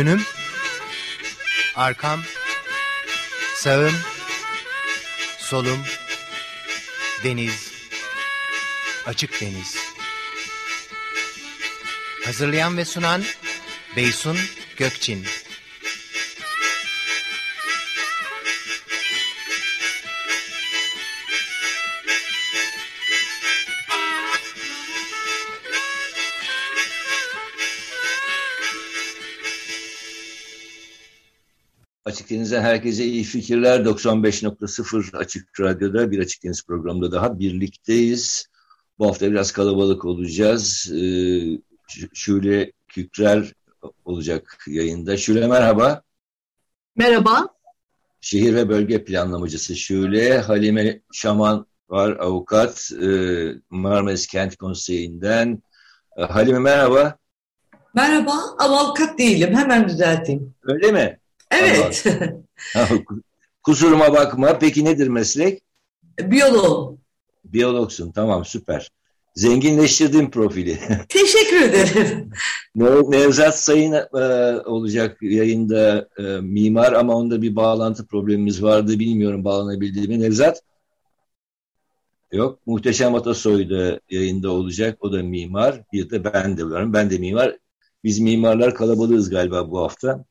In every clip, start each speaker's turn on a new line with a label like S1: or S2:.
S1: Önüm, arkam, sağım, solum, deniz, açık deniz. Hazırlayan ve sunan Beysun Gökçin.
S2: Deniz'den herkese iyi fikirler. 95.0 Açık Radyo'da bir Açık Deniz programında daha birlikteyiz. Bu hafta biraz kalabalık olacağız. Ee, Şule Kükrer olacak yayında. Şule merhaba.
S3: Merhaba.
S2: Şehir ve bölge planlamacısı Şule. Halime Şaman var avukat. Ee, Marmaris Kent Konseyi'nden. Ee, Halime merhaba.
S4: Merhaba ama avukat değilim. Hemen düzelteyim.
S2: Öyle mi?
S4: Evet.
S2: Kusuruma bakma. Peki nedir meslek?
S4: Biyolog.
S2: Biyologsun. Tamam süper. Zenginleştirdim profili.
S4: Teşekkür ederim.
S2: Nevzat Sayın e, olacak yayında e, mimar ama onda bir bağlantı problemimiz vardı. Bilmiyorum bağlanabildiğimi. Nevzat? Yok. Muhteşem Atasoy da yayında olacak. O da mimar. Bir de ben de varım. Ben de mimar. Biz mimarlar kalabalığız galiba bu hafta.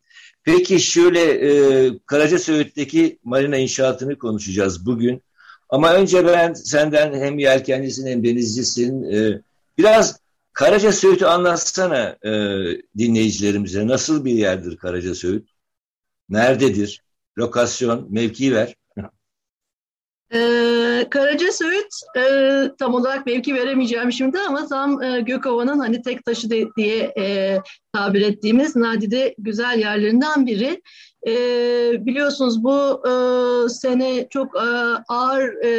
S2: Peki şöyle e, Karaca Söğüt'teki marina inşaatını konuşacağız bugün. Ama önce ben senden hem yelkencisin hem denizcisin. E, biraz Karaca Söğüt'ü anlatsana e, dinleyicilerimize. Nasıl bir yerdir Karaca Söğüt? Nerededir? Lokasyon, mevki ver.
S3: Ee, Karaca Söğüt e, tam olarak mevki veremeyeceğim şimdi ama tam e, Gökova'nın hani tek taşı de, diye e, tabir ettiğimiz nadide güzel yerlerinden biri. E, biliyorsunuz bu e, sene çok e, ağır e,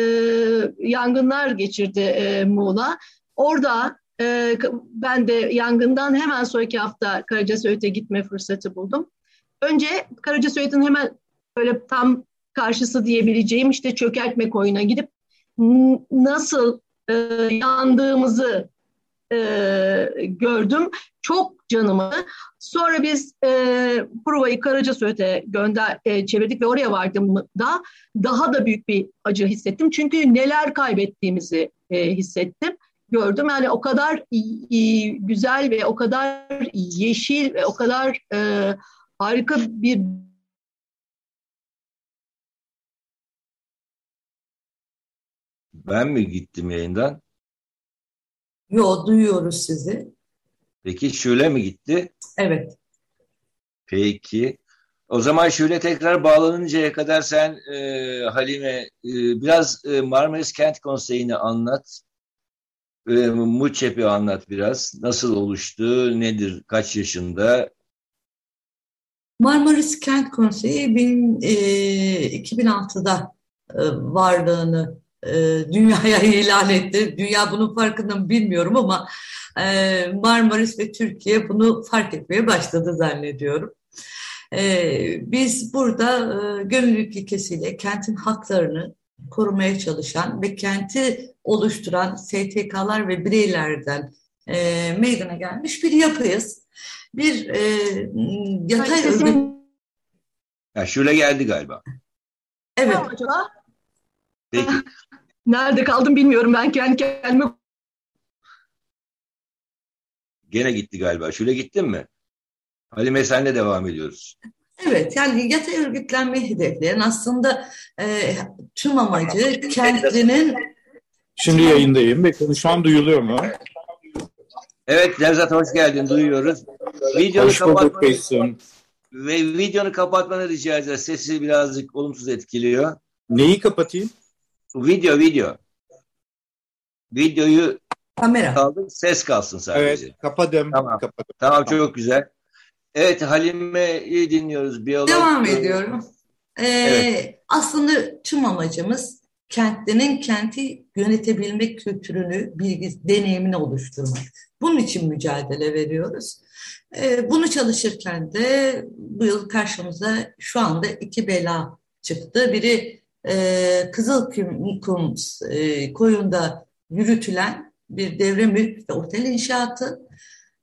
S3: yangınlar geçirdi e, Muğla. Orada e, ben de yangından hemen sonraki hafta Karaca Söğüt'e gitme fırsatı buldum. Önce Karaca Söğüt'ün hemen böyle tam karşısı diyebileceğim işte çökertme koyuna gidip nasıl e, yandığımızı e, gördüm. Çok canımı. Sonra biz e, Prova'yı Karaca Söğüt'e gönder, e, çevirdik ve oraya vardığımda daha da büyük bir acı hissettim. Çünkü neler kaybettiğimizi e, hissettim gördüm. Yani o kadar iyi, güzel ve o kadar yeşil ve o kadar e, harika bir
S2: Ben mi gittim yayından?
S4: Yo duyuyoruz sizi.
S2: Peki Şule mi gitti?
S4: Evet.
S2: Peki. O zaman şöyle tekrar bağlanıncaya kadar sen e, Halime e, biraz e, Marmaris Kent Konseyi'ni anlat. E, Muçep'i anlat biraz. Nasıl oluştu, nedir, kaç yaşında?
S4: Marmaris Kent Konseyi bin, e, 2006'da e, varlığını e, dünyaya ilan etti. Dünya bunun farkında mı bilmiyorum ama e, Marmaris ve Türkiye bunu fark etmeye başladı zannediyorum. E, biz burada e, gönüllülük ilkesiyle kentin haklarını korumaya çalışan ve kenti oluşturan STK'lar ve bireylerden e, meydana gelmiş bir yapıyız. Bir e, yatay örgüt...
S2: Ya şöyle geldi galiba.
S4: Evet.
S3: acaba?
S2: Peki.
S3: Nerede kaldım bilmiyorum. Ben kendi kendime
S2: Gene gitti galiba. Şöyle gittin mi? Halime senle devam ediyoruz.
S4: Evet yani yatay örgütlenmeyi hedefleyen aslında e, tüm amacı kendinin
S5: Şimdi yayındayım. Şu an duyuluyor mu?
S2: Evet Nevzat hoş geldin. Duyuyoruz. Videonu
S5: Hoş bulduk Beysun.
S2: ve videonu kapatmanı rica edeceğiz. Sesi birazcık olumsuz etkiliyor.
S5: Neyi kapatayım?
S2: Video video. Videoyu
S4: kamera.
S2: kaldır, ses kalsın sadece.
S5: Evet kapadım.
S2: Tamam.
S5: kapadım.
S2: Tamam çok güzel. Evet Halime'yi dinliyoruz. Biyolog.
S4: Devam ediyorum. Ee,
S2: Evet.
S4: Aslında tüm amacımız kentlinin kenti yönetebilmek kültürünü, bilgi, deneyimini oluşturmak. Bunun için mücadele veriyoruz. Ee, bunu çalışırken de bu yıl karşımıza şu anda iki bela çıktı. Biri e, Kızılkum Kum, e, koyunda yürütülen bir devre mülk ve otel inşaatı.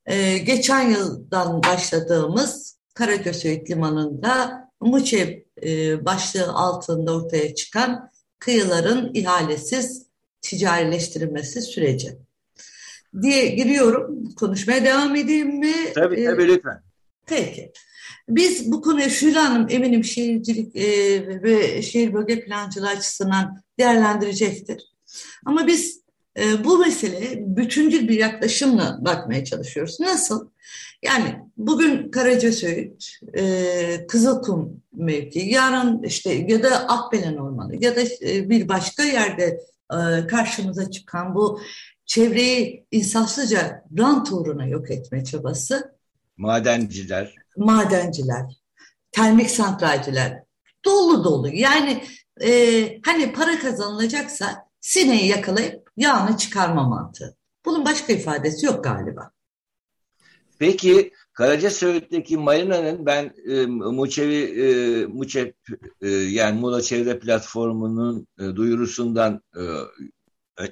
S4: Ee, geçen yıldan başladığımız Karagösöyt Limanı'nda Muçev e, başlığı altında ortaya çıkan kıyıların ihalesiz ticarileştirilmesi süreci diye giriyorum. Konuşmaya devam edeyim mi?
S2: Tabii tabii ee, lütfen.
S4: Peki. Biz bu konuyu Şule Hanım eminim şehircilik e, ve şehir bölge plancılığı açısından değerlendirecektir. Ama biz e, bu meseleye bütüncül bir yaklaşımla bakmaya çalışıyoruz. Nasıl? Yani bugün Karacasöğüt, e, Kızılkum mevki, yarın işte ya da Akbelen Ormanı ya da e, bir başka yerde e, karşımıza çıkan bu çevreyi insafsızca rant uğruna yok etme çabası.
S2: Madenciler.
S4: Madenciler, termik santralciler dolu dolu. Yani e, hani para kazanılacaksa sineği yakalayıp yağını çıkarma mantığı. Bunun başka ifadesi yok galiba.
S2: Peki Karaca Söğüt'teki marinanın ben e, Muçevi e, Muçep e, yani Muğla Çevre Platformu'nun e, duyurusundan e,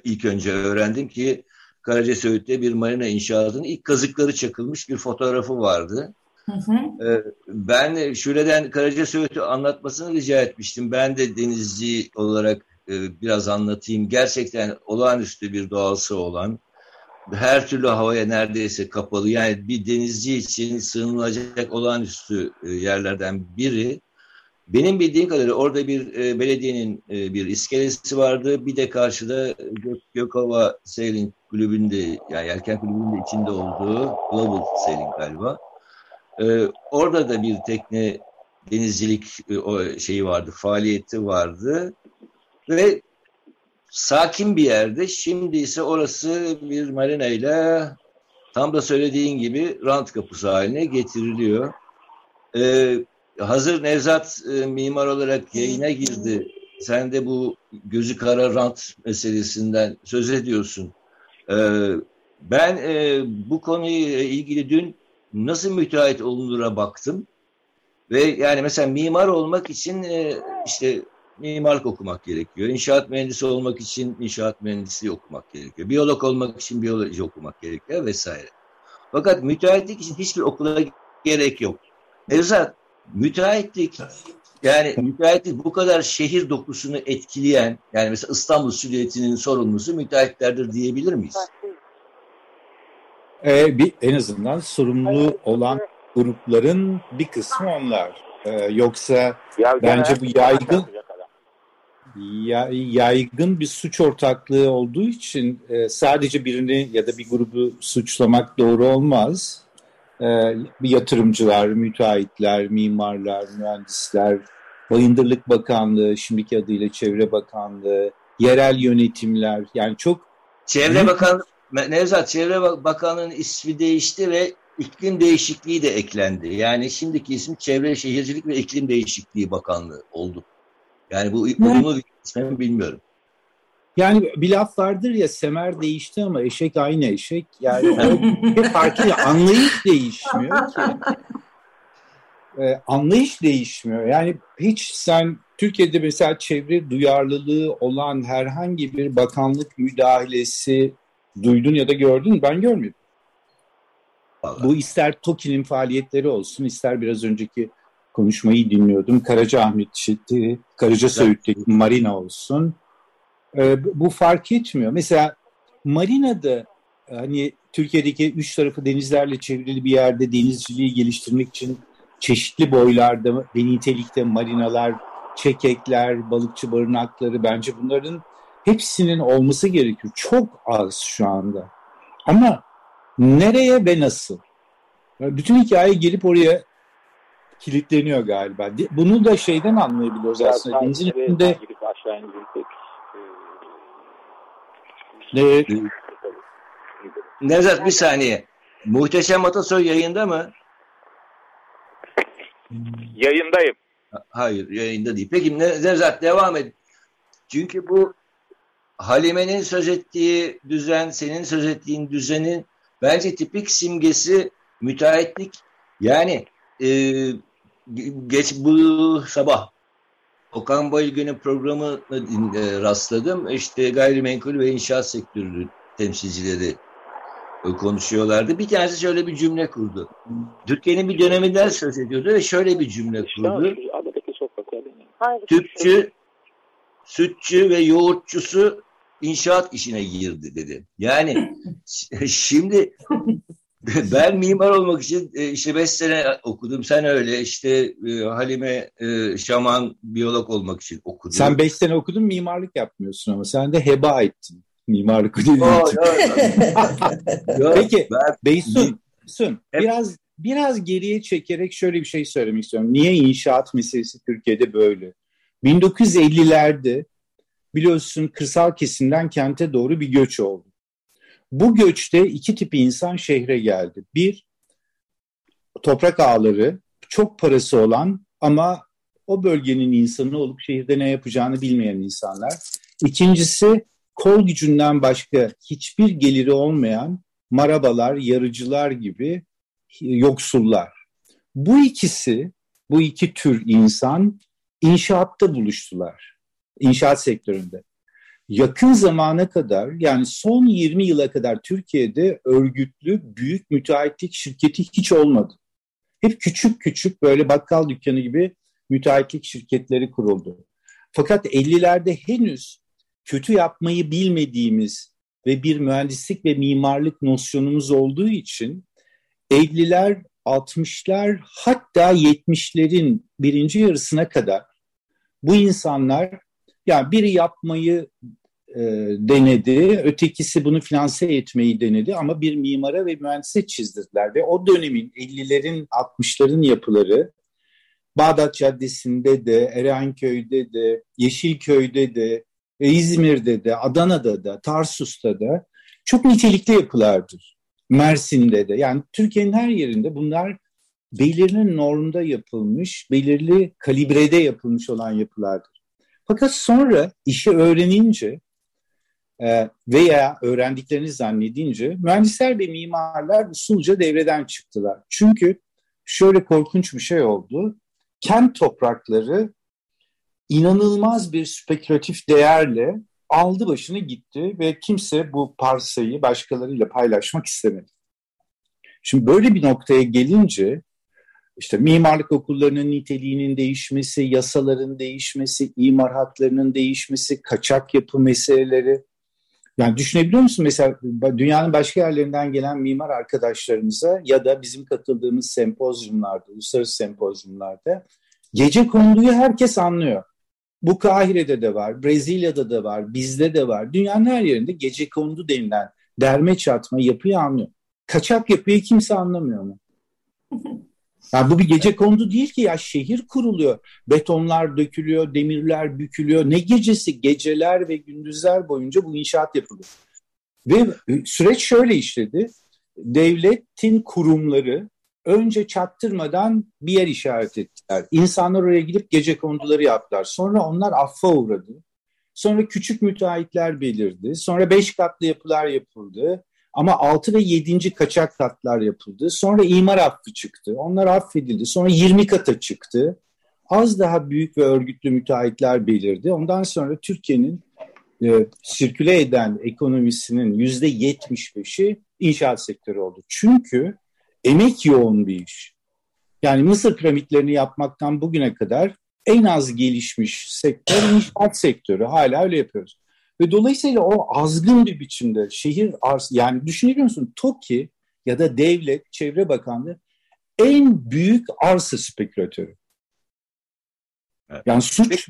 S2: ilk önce öğrendim ki Karaca Söğüt'te bir marina inşaatının ilk kazıkları çakılmış bir fotoğrafı vardı. Hı hı. E, ben Şule'den Karaca Söğüt'ü anlatmasını rica etmiştim. Ben de denizci olarak e, biraz anlatayım. Gerçekten olağanüstü bir doğası olan her türlü havaya neredeyse kapalı. Yani bir denizci için sığınılacak olağanüstü e, yerlerden biri. Benim bildiğim kadarıyla orada bir e, belediyenin bir iskelesi vardı. Bir de karşıda Gök, Gökova Sailing Kulübü'nde, yani Yelken Kulübü'nün de içinde olduğu Global Sailing galiba. E, orada da bir tekne denizcilik e, o şeyi vardı, faaliyeti vardı. Ve sakin bir yerde. Şimdi ise orası bir marina ile tam da söylediğin gibi rant kapısı haline getiriliyor. Ee, hazır Nevzat e, mimar olarak yayına girdi. Sen de bu gözü kara rant meselesinden söz ediyorsun. Ee, ben e, bu konuyla ilgili dün nasıl müteahhit olunur'a baktım. Ve yani mesela mimar olmak için e, işte mimarlık okumak gerekiyor. İnşaat mühendisi olmak için inşaat mühendisliği okumak gerekiyor. Biyolog olmak için biyoloji okumak gerekiyor vesaire. Fakat müteahhitlik için hiçbir okula gerek yok. Nevzat, müteahhitlik yani müteahhitlik bu kadar şehir dokusunu etkileyen yani mesela İstanbul Süliyeti'nin sorumlusu müteahhitlerdir diyebilir miyiz?
S5: Ee, bir, en azından sorumlu olan grupların bir kısmı onlar. Ee, yoksa ya, bence bu yaygın ya, yaygın bir suç ortaklığı olduğu için e, sadece birini ya da bir grubu suçlamak doğru olmaz. E, yatırımcılar, müteahhitler, mimarlar, mühendisler, Bayındırlık Bakanlığı, şimdiki adıyla Çevre Bakanlığı, yerel yönetimler yani çok...
S2: Çevre Bakanlığı, Nevzat Çevre Bakanlığı'nın ismi değişti ve iklim değişikliği de eklendi. Yani şimdiki ismi Çevre Şehircilik ve İklim Değişikliği Bakanlığı oldu. Yani bu uyumlu bir bilmiyorum.
S5: Yani bir laf vardır ya semer değişti ama eşek aynı eşek. Yani farklı anlayış değişmiyor ki. Ee, anlayış değişmiyor. Yani hiç sen Türkiye'de mesela çevre duyarlılığı olan herhangi bir bakanlık müdahalesi duydun ya da gördün Ben görmedim. Vallahi. Bu ister TOKİ'nin faaliyetleri olsun, ister biraz önceki konuşmayı dinliyordum. Karacaahmet Çiti, Karaca Söğüt'teki marina olsun. E, bu fark etmiyor. Mesela marinada hani Türkiye'deki üç tarafı denizlerle çevrili bir yerde denizciliği geliştirmek için çeşitli boylarda ve nitelikte marinalar, çekekler, balıkçı barınakları bence bunların hepsinin olması gerekiyor. Çok az şu anda. Ama nereye ve nasıl? Bütün hikaye gelip oraya kilitleniyor galiba. Bunu da şeyden anlayabiliyoruz ya, aslında. Denizin üstünde
S2: ne? Nevzat bir saniye. Muhteşem Atasoy yayında mı?
S6: Yayındayım.
S2: Hayır yayında değil. Peki Nevzat devam et. Çünkü bu Halime'nin söz ettiği düzen, senin söz ettiğin düzenin bence tipik simgesi müteahhitlik. Yani e, geç bu sabah Okan Bayülgen'in programı e, rastladım. İşte gayrimenkul ve inşaat sektörü temsilcileri konuşuyorlardı. Bir tanesi şöyle bir cümle kurdu. Türkiye'nin bir döneminden söz ediyordu ve şöyle bir cümle kurdu. Tüpçü, sütçü ve yoğurtçusu inşaat işine girdi dedi. Yani şimdi ben mimar olmak için e, işte beş sene okudum. Sen öyle işte e, Halime e, Şaman biyolog olmak için okudun.
S5: Sen beş sene okudun mimarlık yapmıyorsun ama sen de heba ettin mimarlık için. Peki ben, Beysun, Beysun biraz biraz geriye çekerek şöyle bir şey söylemek istiyorum. Niye inşaat meselesi Türkiye'de böyle? 1950'lerde biliyorsun kırsal kesimden kente doğru bir göç oldu. Bu göçte iki tip insan şehre geldi. Bir, toprak ağları, çok parası olan ama o bölgenin insanı olup şehirde ne yapacağını bilmeyen insanlar. İkincisi, kol gücünden başka hiçbir geliri olmayan marabalar, yarıcılar gibi yoksullar. Bu ikisi, bu iki tür insan inşaatta buluştular. İnşaat sektöründe yakın zamana kadar yani son 20 yıla kadar Türkiye'de örgütlü büyük müteahhitlik şirketi hiç olmadı. Hep küçük küçük böyle bakkal dükkanı gibi müteahhitlik şirketleri kuruldu. Fakat 50'lerde henüz kötü yapmayı bilmediğimiz ve bir mühendislik ve mimarlık nosyonumuz olduğu için 50'ler, 60'lar hatta 70'lerin birinci yarısına kadar bu insanlar yani biri yapmayı e, denedi, ötekisi bunu finanse etmeyi denedi ama bir mimara ve mühendise çizdirdiler. Ve o dönemin 50'lerin 60'ların yapıları Bağdat Caddesi'nde de, Erenköy'de de, Yeşilköy'de de, İzmir'de de, Adana'da da, Tarsus'ta da çok nitelikli yapılardır. Mersin'de de yani Türkiye'nin her yerinde bunlar belirli normda yapılmış, belirli kalibrede yapılmış olan yapılardır. Fakat sonra işi öğrenince e, veya öğrendiklerini zannedince mühendisler ve mimarlar usulca devreden çıktılar. Çünkü şöyle korkunç bir şey oldu. Kent toprakları inanılmaz bir spekülatif değerle aldı başını gitti ve kimse bu parsayı başkalarıyla paylaşmak istemedi. Şimdi böyle bir noktaya gelince işte mimarlık okullarının niteliğinin değişmesi, yasaların değişmesi, imar haklarının değişmesi, kaçak yapı meseleleri. Yani düşünebiliyor musun mesela dünyanın başka yerlerinden gelen mimar arkadaşlarımıza ya da bizim katıldığımız sempozyumlarda, uluslararası sempozyumlarda gece konuluyu herkes anlıyor. Bu Kahire'de de var, Brezilya'da da var, bizde de var. Dünyanın her yerinde gece kondu denilen derme çatma yapıyı anlıyor. Kaçak yapıyı kimse anlamıyor mu? Yani bu bir gece kondu değil ki ya şehir kuruluyor. Betonlar dökülüyor, demirler bükülüyor. Ne gecesi? Geceler ve gündüzler boyunca bu inşaat yapılıyor. Ve süreç şöyle işledi. Devletin kurumları önce çaktırmadan bir yer işaret ettiler. İnsanlar oraya gidip gece konduları yaptılar. Sonra onlar affa uğradı. Sonra küçük müteahhitler belirdi. Sonra beş katlı yapılar yapıldı. Ama 6 ve 7. kaçak katlar yapıldı. Sonra imar affı çıktı. Onlar affedildi. Sonra 20 kata çıktı. Az daha büyük ve örgütlü müteahhitler belirdi. Ondan sonra Türkiye'nin e, sirküle eden ekonomisinin yüzde 75'i inşaat sektörü oldu. Çünkü emek yoğun bir iş. Yani Mısır piramitlerini yapmaktan bugüne kadar en az gelişmiş sektör inşaat sektörü. Hala öyle yapıyoruz. Ve dolayısıyla o azgın bir biçimde şehir arz yani düşünebiliyor musun? TOKİ ya da devlet, çevre bakanlığı en büyük arsa spekülatörü. Yani suç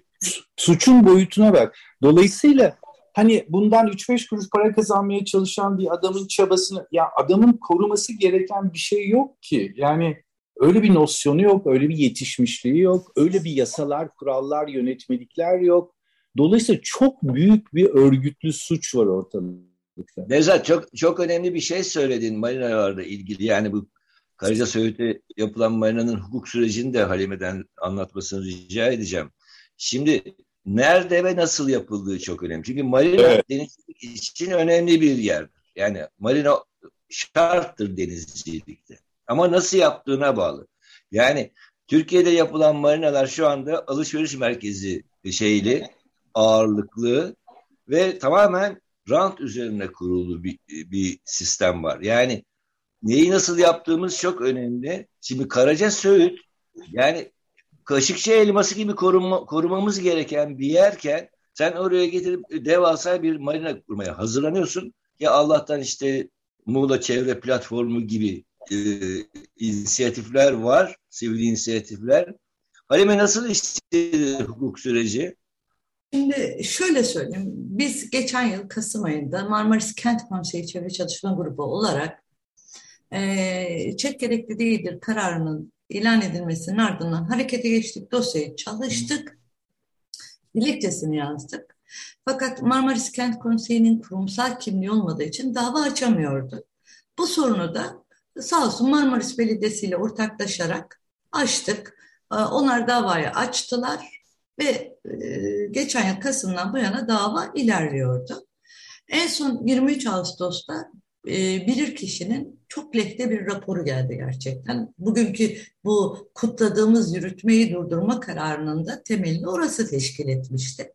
S5: suçun boyutuna bak. Dolayısıyla hani bundan 3-5 kuruş para kazanmaya çalışan bir adamın çabasını ya adamın koruması gereken bir şey yok ki. Yani öyle bir nosyonu yok, öyle bir yetişmişliği yok, öyle bir yasalar, kurallar, yönetmelikler yok. Dolayısıyla çok büyük bir örgütlü suç var ortalıkta.
S2: Nevzat çok çok önemli bir şey söyledin marinalarla ilgili. Yani bu Karaca Söğüt'e yapılan marinanın hukuk sürecini de Halime'den anlatmasını rica edeceğim. Şimdi nerede ve nasıl yapıldığı çok önemli. Çünkü marina evet. denizcilik için önemli bir yer. Yani marina şarttır denizcilikte. Ama nasıl yaptığına bağlı. Yani Türkiye'de yapılan marinalar şu anda alışveriş merkezi şeyli ağırlıklı ve tamamen rant üzerine kurulu bir, bir sistem var. Yani neyi nasıl yaptığımız çok önemli. Şimdi Karaca Söğüt yani Kaşıkçı elması gibi koruma, korumamız gereken bir yerken sen oraya getirip devasa bir marina kurmaya hazırlanıyorsun. Ya Allah'tan işte Muğla Çevre Platformu gibi e, inisiyatifler var, sivil inisiyatifler. Halime nasıl işledi hukuk süreci?
S4: Şimdi şöyle söyleyeyim. Biz geçen yıl Kasım ayında Marmaris Kent Konseyi Çevre Çalışma Grubu olarak e, çek gerekli değildir kararının ilan edilmesinin ardından harekete geçtik, dosyayı çalıştık, dilekçesini yazdık. Fakat Marmaris Kent Konseyi'nin kurumsal kimliği olmadığı için dava açamıyordu. Bu sorunu da sağ olsun Marmaris Belediyesi ile ortaklaşarak açtık. Ee, onlar davayı açtılar ve e, geçen yıl Kasım'dan bu yana dava ilerliyordu. En son 23 Ağustos'ta e, bilir kişinin çok lehte bir raporu geldi gerçekten. Bugünkü bu kutladığımız yürütmeyi durdurma kararının da temelini orası teşkil etmişti.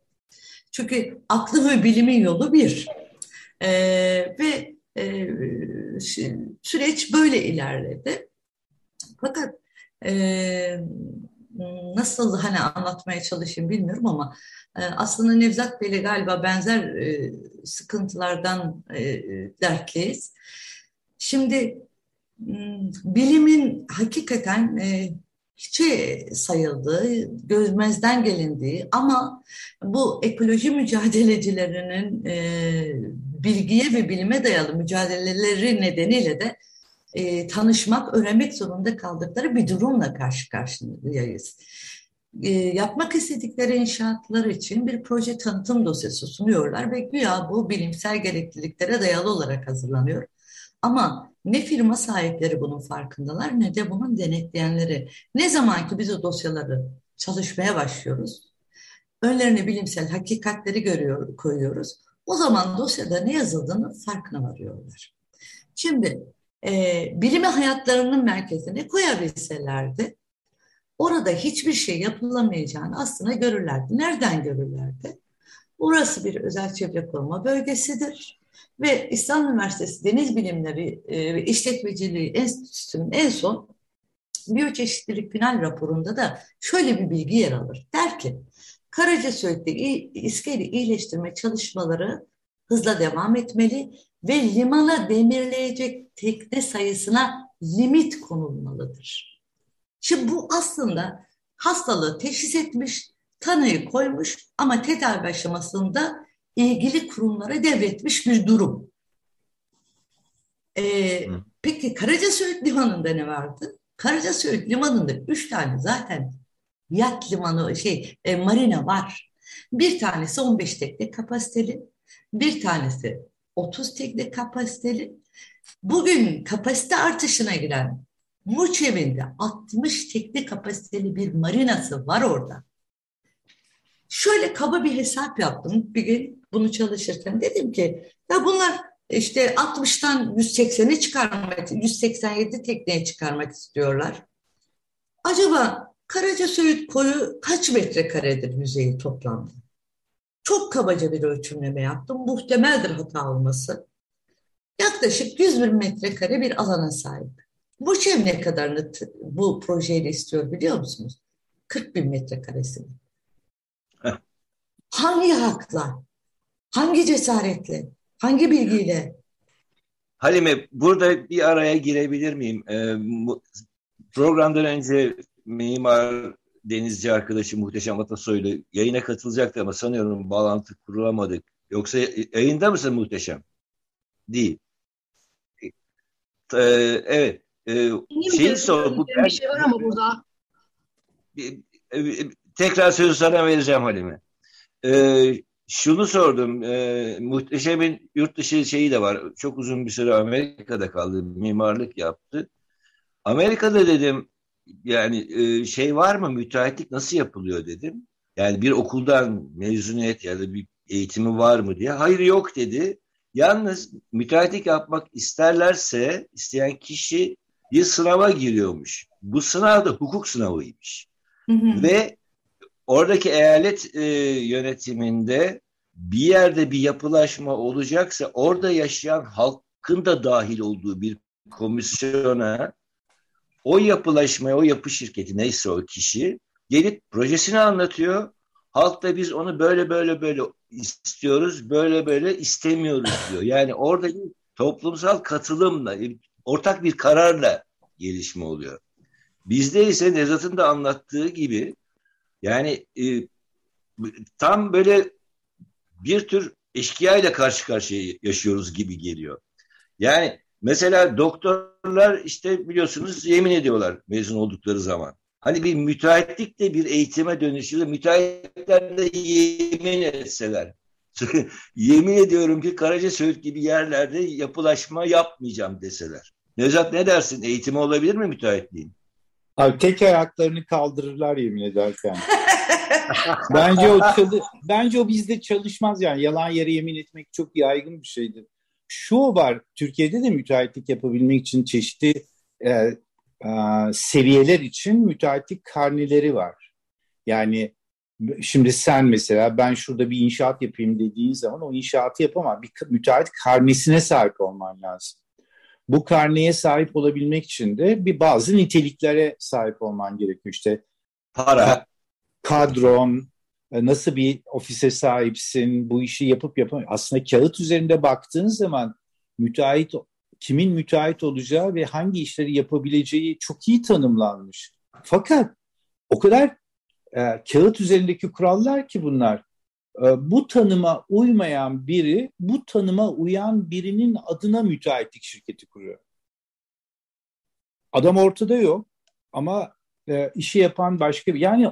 S4: Çünkü aklı ve bilimin yolu bir. E, ve e, süreç böyle ilerledi. Fakat e, nasıl hani anlatmaya çalışayım bilmiyorum ama e, aslında Nevzat Bey'le galiba benzer e, sıkıntılardan e, dertliyiz. Şimdi bilimin hakikaten e, hiçe sayıldığı, gözmezden gelindiği ama bu ekoloji mücadelecilerinin e, bilgiye ve bilime dayalı mücadeleleri nedeniyle de e, tanışmak, öğrenmek zorunda kaldıkları bir durumla karşı karşıyayız. E, yapmak istedikleri inşaatlar için bir proje tanıtım dosyası sunuyorlar ve güya bu bilimsel gerekliliklere dayalı olarak hazırlanıyor. Ama ne firma sahipleri bunun farkındalar ne de bunun denetleyenleri. Ne zaman ki biz o dosyaları çalışmaya başlıyoruz, önlerine bilimsel hakikatleri görüyor, koyuyoruz. O zaman dosyada ne yazıldığını farkına varıyorlar. Şimdi e, bilimi hayatlarının merkezine koyabilselerdi, orada hiçbir şey yapılamayacağını aslında görürlerdi. Nereden görürlerdi? Burası bir özel çevre koruma bölgesidir ve İstanbul Üniversitesi Deniz Bilimleri e, ve İşletmeciliği Enstitüsü'nün en son biyoçeşitlilik final raporunda da şöyle bir bilgi yer alır. Der ki, Karaca Söğüt'te iskeli iyileştirme çalışmaları hızla devam etmeli ve limana demirleyecek tekne sayısına limit konulmalıdır. Şimdi bu aslında hastalığı teşhis etmiş, tanıyı koymuş ama tedavi aşamasında ilgili kurumlara devretmiş bir durum. Ee, peki Karaca Söğüt Limanı'nda ne vardı? Karaca Söğüt Limanı'nda üç tane zaten yat limanı şey e, marina var. Bir tanesi 15 tekne kapasiteli, bir tanesi 30 tekne kapasiteli. Bugün kapasite artışına giren Muçevi'nde 60 tekne kapasiteli bir marinası var orada. Şöyle kaba bir hesap yaptım bir gün bunu çalışırken. Dedim ki ya bunlar işte 60'tan 180'e çıkarmak, 187 tekneye çıkarmak istiyorlar. Acaba Karaca Söğüt koyu kaç metrekaredir yüzeyi toplamda? Çok kabaca bir ölçümleme yaptım. Muhtemeldir hata olması. Yaklaşık 100 bin metrekare bir alana sahip. Bu çev ne kadarını bu projeyle istiyor biliyor musunuz? 40 bin metrekaresini. Hangi hakla? Hangi cesaretle? Hangi bilgiyle?
S2: Halime burada bir araya girebilir miyim? Ee, programdan önce mimar denizci arkadaşı Muhteşem Atasoy'la yayına katılacaktı ama sanıyorum bağlantı kurulamadık. Yoksa yayında mısın Muhteşem? Değil. Ee, evet. Ee, şeyi sor. Bu,
S3: bir şey var ama burada.
S2: Tekrar sözü sana vereceğim Halime. Ee, şunu sordum. E, muhteşemin yurt dışı şeyi de var. Çok uzun bir süre Amerika'da kaldı. Mimarlık yaptı. Amerika'da dedim yani e, şey var mı müteahhitlik nasıl yapılıyor dedim. Yani bir okuldan mezuniyet ya da bir eğitimi var mı diye. Hayır yok dedi. Yalnız müteahhitlik yapmak isterlerse isteyen kişi bir sınava giriyormuş. Bu sınav da hukuk sınavıymış. Hı hı. Ve oradaki eyalet e, yönetiminde bir yerde bir yapılaşma olacaksa orada yaşayan halkın da dahil olduğu bir komisyona o yapılaşmaya, o yapı şirketi neyse o kişi gelip projesini anlatıyor. Halk da biz onu böyle böyle böyle istiyoruz, böyle böyle istemiyoruz diyor. Yani orada bir toplumsal katılımla, ortak bir kararla gelişme oluyor. Bizde ise Nezat'ın da anlattığı gibi yani e, tam böyle bir tür eşkıya ile karşı karşıya yaşıyoruz gibi geliyor. Yani mesela doktorlar işte biliyorsunuz yemin ediyorlar mezun oldukları zaman. Hani bir müteahhitlik de bir eğitime dönüşüyor. Müteahhitler de yemin etseler. yemin ediyorum ki Karaca gibi yerlerde yapılaşma yapmayacağım deseler. Nevzat ne dersin? Eğitimi olabilir mi müteahhitliğin?
S5: Abi tek ayaklarını kaldırırlar yemin ederken. bence o bence o bizde çalışmaz yani yalan yere yemin etmek çok yaygın bir şeydir. Şu var Türkiye'de de müteahhitlik yapabilmek için çeşitli e, e, seviyeler için müteahhitlik karneleri var. Yani şimdi sen mesela ben şurada bir inşaat yapayım dediğin zaman o inşaatı yapamam. Bir müteahhit karnesine sahip olman lazım. Bu karneye sahip olabilmek için de bir bazı niteliklere sahip olman gerekiyor. İşte
S2: para,
S5: kadron, nasıl bir ofise sahipsin, bu işi yapıp yapamıyor. Aslında kağıt üzerinde baktığın zaman müteahhit kimin müteahhit olacağı ve hangi işleri yapabileceği çok iyi tanımlanmış. Fakat o kadar e, kağıt üzerindeki kurallar ki bunlar. E, bu tanıma uymayan biri, bu tanıma uyan birinin adına müteahhitlik şirketi kuruyor. Adam ortada yok ama e, işi yapan başka bir... Yani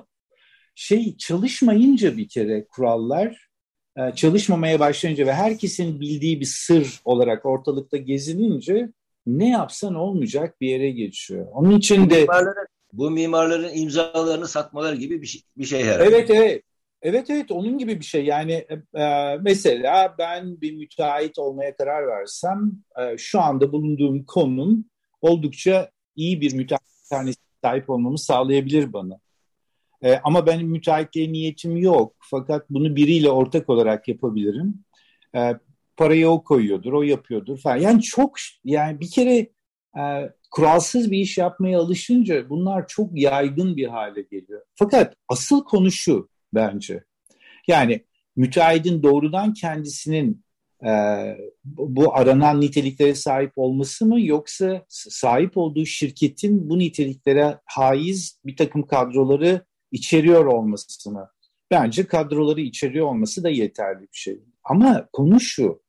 S5: şey çalışmayınca bir kere kurallar e, çalışmamaya başlayınca ve herkesin bildiği bir sır olarak ortalıkta gezinince ne yapsan olmayacak bir yere geçiyor. Onun için de
S2: bu mimarların imzalarını satmalar gibi bir şey, bir şey herhalde.
S5: Evet evet. Evet evet onun gibi bir şey. Yani e, mesela ben bir müteahhit olmaya karar versem e, şu anda bulunduğum konum oldukça iyi bir müteahhit sahip olmamı sağlayabilir bana. E, ama benim müteahhitliğe niyetim yok. Fakat bunu biriyle ortak olarak yapabilirim. E, parayı o koyuyordur, o yapıyordur falan. Yani çok yani bir kere e, kuralsız bir iş yapmaya alışınca bunlar çok yaygın bir hale geliyor. Fakat asıl konu şu bence. Yani müteahhidin doğrudan kendisinin e, bu aranan niteliklere sahip olması mı yoksa sahip olduğu şirketin bu niteliklere haiz bir takım kadroları içeriyor olması mı? Bence kadroları içeriyor olması da yeterli bir şey. Ama konu şu,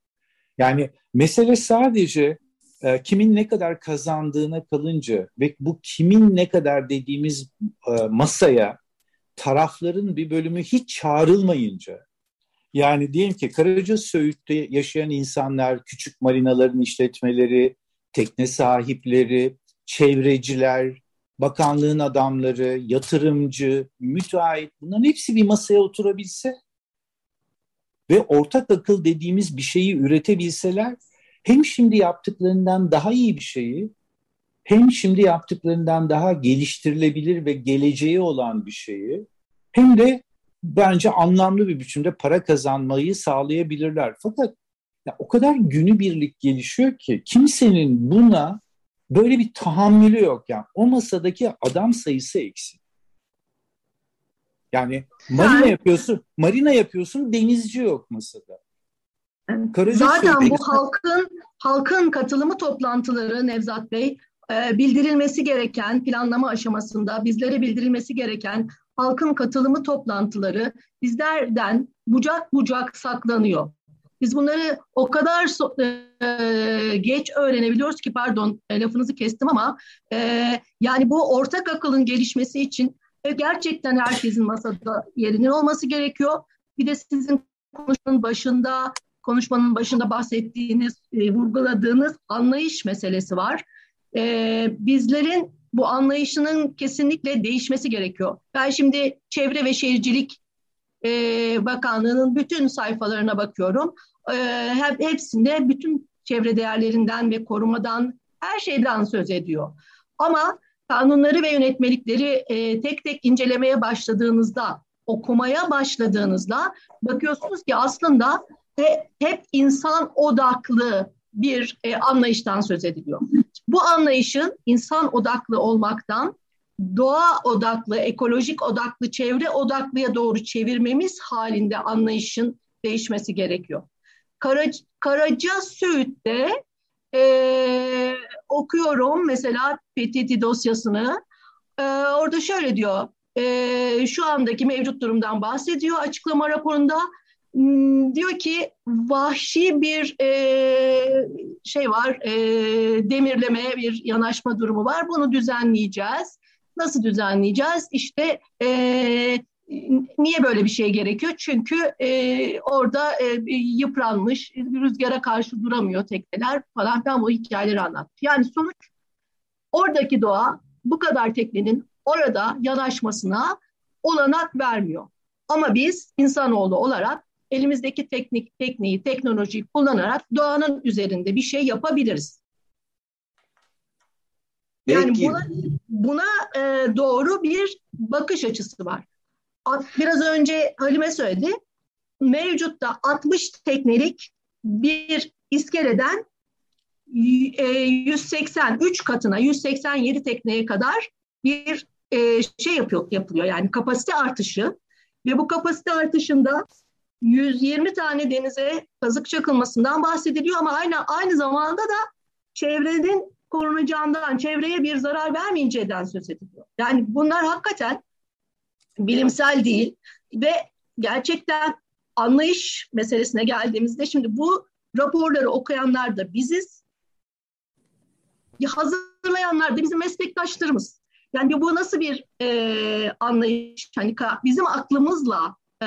S5: yani mesele sadece e, kimin ne kadar kazandığına kalınca ve bu kimin ne kadar dediğimiz e, masaya tarafların bir bölümü hiç çağrılmayınca yani diyelim ki Karaca Söğüt'te yaşayan insanlar, küçük marinaların işletmeleri, tekne sahipleri, çevreciler, bakanlığın adamları, yatırımcı, müteahhit bunların hepsi bir masaya oturabilse ve ortak akıl dediğimiz bir şeyi üretebilseler hem şimdi yaptıklarından daha iyi bir şeyi hem şimdi yaptıklarından daha geliştirilebilir ve geleceği olan bir şeyi hem de bence anlamlı bir biçimde para kazanmayı sağlayabilirler. Fakat ya o kadar günübirlik gelişiyor ki kimsenin buna böyle bir tahammülü yok yani. O masadaki adam sayısı eksik. Yani marina yapıyorsun, marina yapıyorsun, denizci yok masada.
S3: Karaca Zaten bu halkın halkın katılımı toplantıları Nevzat Bey e, bildirilmesi gereken planlama aşamasında bizlere bildirilmesi gereken halkın katılımı toplantıları bizlerden bucak bucak saklanıyor. Biz bunları o kadar so e, geç öğrenebiliyoruz ki pardon e, lafınızı kestim ama e, yani bu ortak akılın gelişmesi için e, gerçekten herkesin masada yerinin olması gerekiyor. Bir de sizin konuşmanın başında konuşmanın başında bahsettiğiniz, e, vurguladığınız anlayış meselesi var. E, bizlerin bu anlayışının kesinlikle değişmesi gerekiyor. Ben şimdi Çevre ve Şehircilik e, Bakanlığı'nın bütün sayfalarına bakıyorum. E, hepsinde bütün çevre değerlerinden ve korumadan her şeyden söz ediyor. Ama kanunları ve yönetmelikleri e, tek tek incelemeye başladığınızda okumaya başladığınızda bakıyorsunuz ki aslında hep insan odaklı bir e, anlayıştan söz ediliyor. Bu anlayışın insan odaklı olmaktan doğa odaklı, ekolojik odaklı, çevre odaklıya doğru çevirmemiz halinde anlayışın değişmesi gerekiyor. Karaca, Karaca Söğüt'te e, okuyorum mesela PTT dosyasını. E, orada şöyle diyor, e, şu andaki mevcut durumdan bahsediyor açıklama raporunda. Hmm, diyor ki vahşi bir e, şey var, e, demirleme bir yanaşma durumu var. Bunu düzenleyeceğiz. Nasıl düzenleyeceğiz? İşte e, niye böyle bir şey gerekiyor? Çünkü e, orada e, yıpranmış, rüzgara karşı duramıyor tekneler falan filan bu hikayeleri anlat. Yani sonuç oradaki doğa bu kadar teknenin orada yanaşmasına olanak vermiyor. Ama biz insanoğlu olarak elimizdeki teknik, tekniği, teknolojiyi kullanarak doğanın üzerinde bir şey yapabiliriz. Yani buna, buna e, doğru bir bakış açısı var. Biraz önce Halime söyledi. Mevcutta 60 teknelik bir iskeleden 183 e, katına, 187 tekneye kadar bir e, şey yapıyor, yapılıyor. Yani kapasite artışı ve bu kapasite artışında 120 tane denize kazık çakılmasından bahsediliyor ama aynı aynı zamanda da çevrenin korunacağından, çevreye bir zarar vermeyeceğinden söz ediliyor. Yani bunlar hakikaten bilimsel değil ve gerçekten anlayış meselesine geldiğimizde şimdi bu raporları okuyanlar da biziz. Hazırlayanlar da bizim meslektaşlarımız. Yani bu nasıl bir e, anlayış? Hani bizim aklımızla e,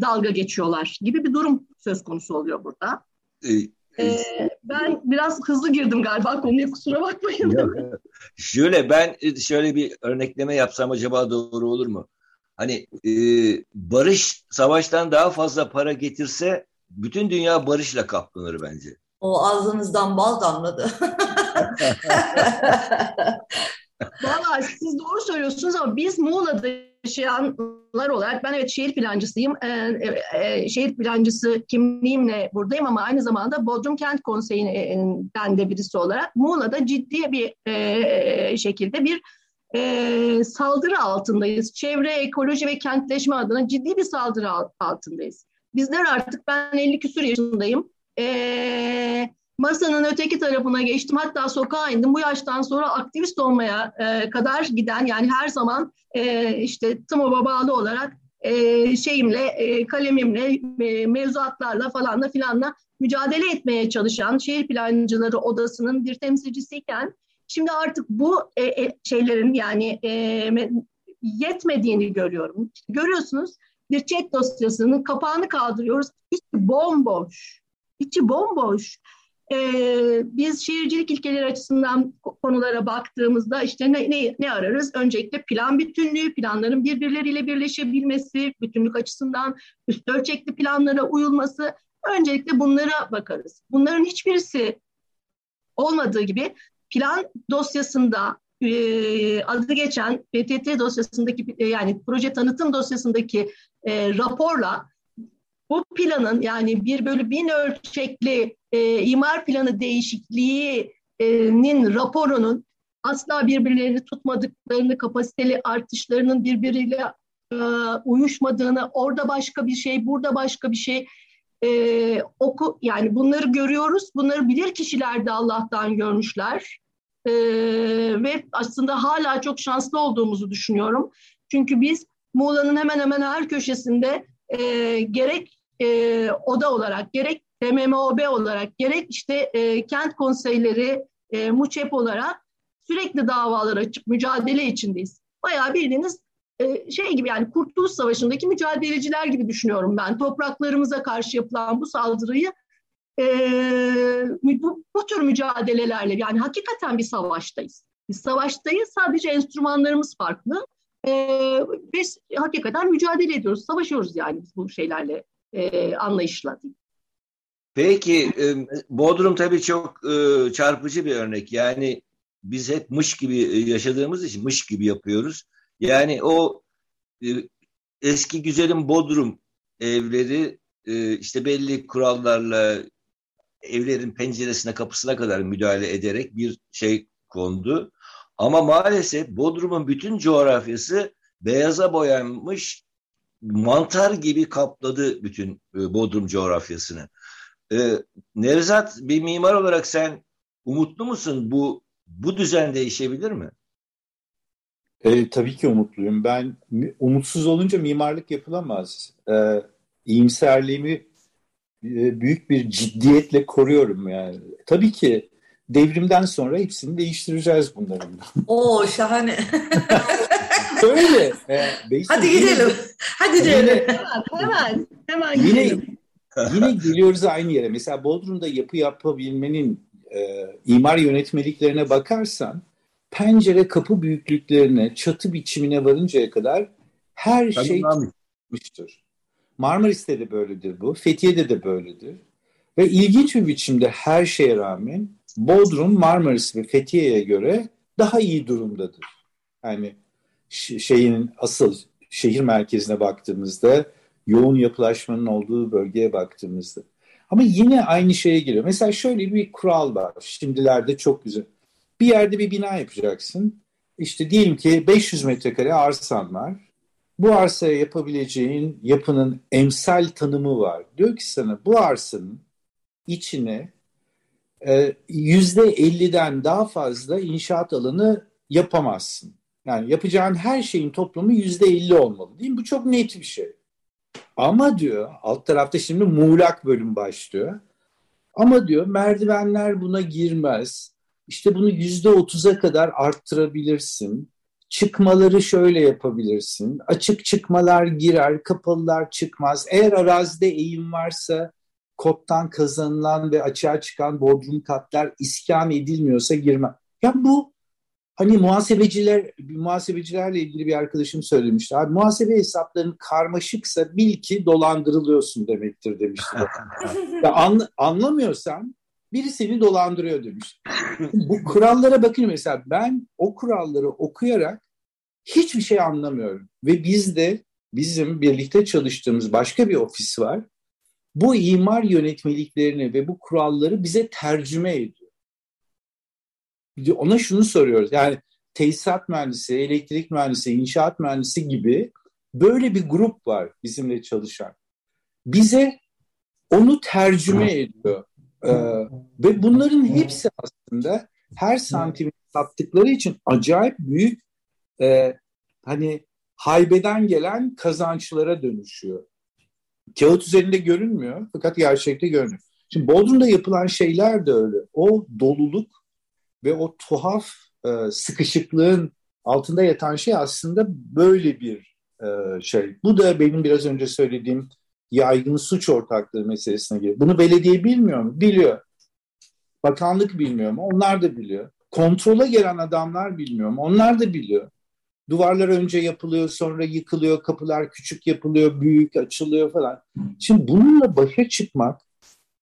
S3: dalga geçiyorlar gibi bir durum söz konusu oluyor burada. Ee, ee, ben biraz hızlı girdim galiba konuya kusura bakmayın. Yok,
S2: şöyle ben şöyle bir örnekleme yapsam acaba doğru olur mu? Hani e, barış savaştan daha fazla para getirse bütün dünya barışla kaplanır bence.
S4: O ağzınızdan bal damladı.
S3: Valla siz doğru söylüyorsunuz ama biz Muğla'da yaşayanlar olarak ben evet şehir plancısıyım. Ee, e, şehir plancısı kimliğimle buradayım ama aynı zamanda Bodrum Kent Konseyi'nden de birisi olarak Muğla'da ciddi bir e, şekilde bir e, saldırı altındayız. Çevre, ekoloji ve kentleşme adına ciddi bir saldırı altındayız. Bizler artık ben 50 küsur yaşındayım. E, masanın öteki tarafına geçtim. Hatta sokağa indim. Bu yaştan sonra aktivist olmaya e, kadar giden yani her zaman e, işte TMOB'a bağlı olarak e, şeyimle, e, kalemimle, e, mevzuatlarla falanla filanla mücadele etmeye çalışan şehir plancıları odasının bir temsilcisiyken Şimdi artık bu e, e, şeylerin yani e, yetmediğini görüyorum. Görüyorsunuz bir chat dosyasının kapağını kaldırıyoruz. İçi bomboş. İçi bomboş. Ee, biz şehircilik ilkeleri açısından konulara baktığımızda işte ne, ne, ne ararız? Öncelikle plan bütünlüğü, planların birbirleriyle birleşebilmesi, bütünlük açısından üst ölçekli planlara uyulması. Öncelikle bunlara bakarız. Bunların hiçbirisi olmadığı gibi plan dosyasında e, adı geçen PTT dosyasındaki e, yani proje tanıtım dosyasındaki e, raporla bu planın yani bir bölü bin ölçekli e, imar planı değişikliğinin raporunun asla birbirlerini tutmadıklarını, kapasiteli artışlarının birbiriyle uyuşmadığını, orada başka bir şey, burada başka bir şey e, oku yani bunları görüyoruz. Bunları bilir kişiler de Allah'tan görmüşler. E, ve aslında hala çok şanslı olduğumuzu düşünüyorum. Çünkü biz Muğla'nın hemen hemen her köşesinde e, gerek e, oda olarak, gerek TMMOB olarak, gerek işte e, kent konseyleri, e, MUÇEP olarak sürekli davalar açıp mücadele içindeyiz. Bayağı bildiğiniz e, şey gibi yani Kurtuluş Savaşı'ndaki mücadeleciler gibi düşünüyorum ben. Topraklarımıza karşı yapılan bu saldırıyı e, bu, bu tür mücadelelerle yani hakikaten bir savaştayız. Biz savaştayız sadece enstrümanlarımız farklı. E, biz hakikaten mücadele ediyoruz, savaşıyoruz yani bu şeylerle e, anlayışla.
S2: Peki Bodrum tabii çok çarpıcı bir örnek. Yani biz hep mış gibi yaşadığımız için mış gibi yapıyoruz. Yani o e, eski güzelim Bodrum evleri e, işte belli kurallarla evlerin penceresine kapısına kadar müdahale ederek bir şey kondu. Ama maalesef Bodrum'un bütün coğrafyası beyaza boyanmış mantar gibi kapladı bütün e, Bodrum coğrafyasını. Ee, Nevzat bir mimar olarak sen umutlu musun? Bu bu düzen değişebilir mi?
S5: E, tabii ki umutluyum. Ben umutsuz olunca mimarlık yapılamaz. E, iyimserliğimi e, büyük bir ciddiyetle koruyorum yani. Tabii ki devrimden sonra hepsini değiştireceğiz bunların.
S4: Oo şahane.
S5: Öyle.
S4: E, Hadi gidelim. Hadi gidelim.
S3: Hemen, hemen
S5: yine, gidelim. yine geliyoruz aynı yere. Mesela Bodrum'da yapı yapabilmenin e, imar yönetmeliklerine bakarsan pencere kapı büyüklüklerine, çatı biçimine varıncaya kadar her Tabii şey tutmuştur. Marmaris'te de böyledir bu. Fethiye'de de böyledir. Ve ilginç bir biçimde her şeye rağmen Bodrum, Marmaris ve Fethiye'ye göre daha iyi durumdadır. Yani şeyin asıl şehir merkezine baktığımızda, yoğun yapılaşmanın olduğu bölgeye baktığımızda. Ama yine aynı şeye geliyor. Mesela şöyle bir kural var. Şimdilerde çok güzel. Bir yerde bir bina yapacaksın. İşte diyelim ki 500 metrekare arsan var. Bu arsaya yapabileceğin yapının emsal tanımı var. Diyor ki sana bu arsanın içine e, yüzde 50'den daha fazla inşaat alanı yapamazsın. Yani yapacağın her şeyin toplamı yüzde 50 olmalı değil mi? Bu çok net bir şey. Ama diyor alt tarafta şimdi muğlak bölüm başlıyor. Ama diyor merdivenler buna girmez. İşte bunu yüzde otuza kadar arttırabilirsin. Çıkmaları şöyle yapabilirsin. Açık çıkmalar girer, kapalılar çıkmaz. Eğer arazide eğim varsa kottan kazanılan ve açığa çıkan bodrum katlar iskan edilmiyorsa girme. Ya bu hani muhasebeciler muhasebecilerle ilgili bir arkadaşım söylemişti. Abi muhasebe hesapların karmaşıksa bil ki dolandırılıyorsun demektir demişti. ya an, anlamıyorsan biri seni dolandırıyor demiş. Bu kurallara bakın mesela ben o kuralları okuyarak hiçbir şey anlamıyorum. Ve bizde bizim birlikte çalıştığımız başka bir ofis var. Bu imar yönetmeliklerini ve bu kuralları bize tercüme ediyor. Ona şunu soruyoruz. Yani tesisat mühendisi, elektrik mühendisi, inşaat mühendisi gibi böyle bir grup var bizimle çalışan. Bize onu tercüme ediyor. Ee, ve bunların hepsi aslında her santimi sattıkları için acayip büyük e, hani haybeden gelen kazançlara dönüşüyor. Kağıt üzerinde görünmüyor fakat gerçekte görünüyor. Şimdi Bodrum'da yapılan şeyler de öyle. O doluluk ve o tuhaf e, sıkışıklığın altında yatan şey aslında böyle bir e, şey. Bu da benim biraz önce söylediğim yaygın suç ortaklığı meselesine giriyor. Bunu belediye bilmiyor mu? Biliyor. Bakanlık bilmiyor mu? Onlar da biliyor. Kontrola gelen adamlar bilmiyor mu? Onlar da biliyor. Duvarlar önce yapılıyor, sonra yıkılıyor, kapılar küçük yapılıyor, büyük açılıyor falan. Şimdi bununla başa çıkmak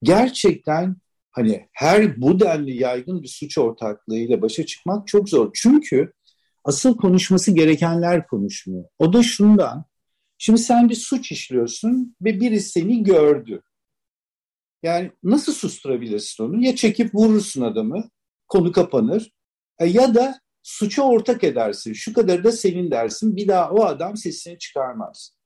S5: gerçekten hani her bu denli yaygın bir suç ortaklığıyla başa çıkmak çok zor. Çünkü asıl konuşması gerekenler konuşmuyor. O da şundan, Şimdi sen bir suç işliyorsun ve biri seni gördü. Yani nasıl susturabilirsin onu? Ya çekip vurursun adamı, konu kapanır. E ya da suça ortak edersin. Şu kadar da senin dersin. Bir daha o adam sesini çıkarmaz.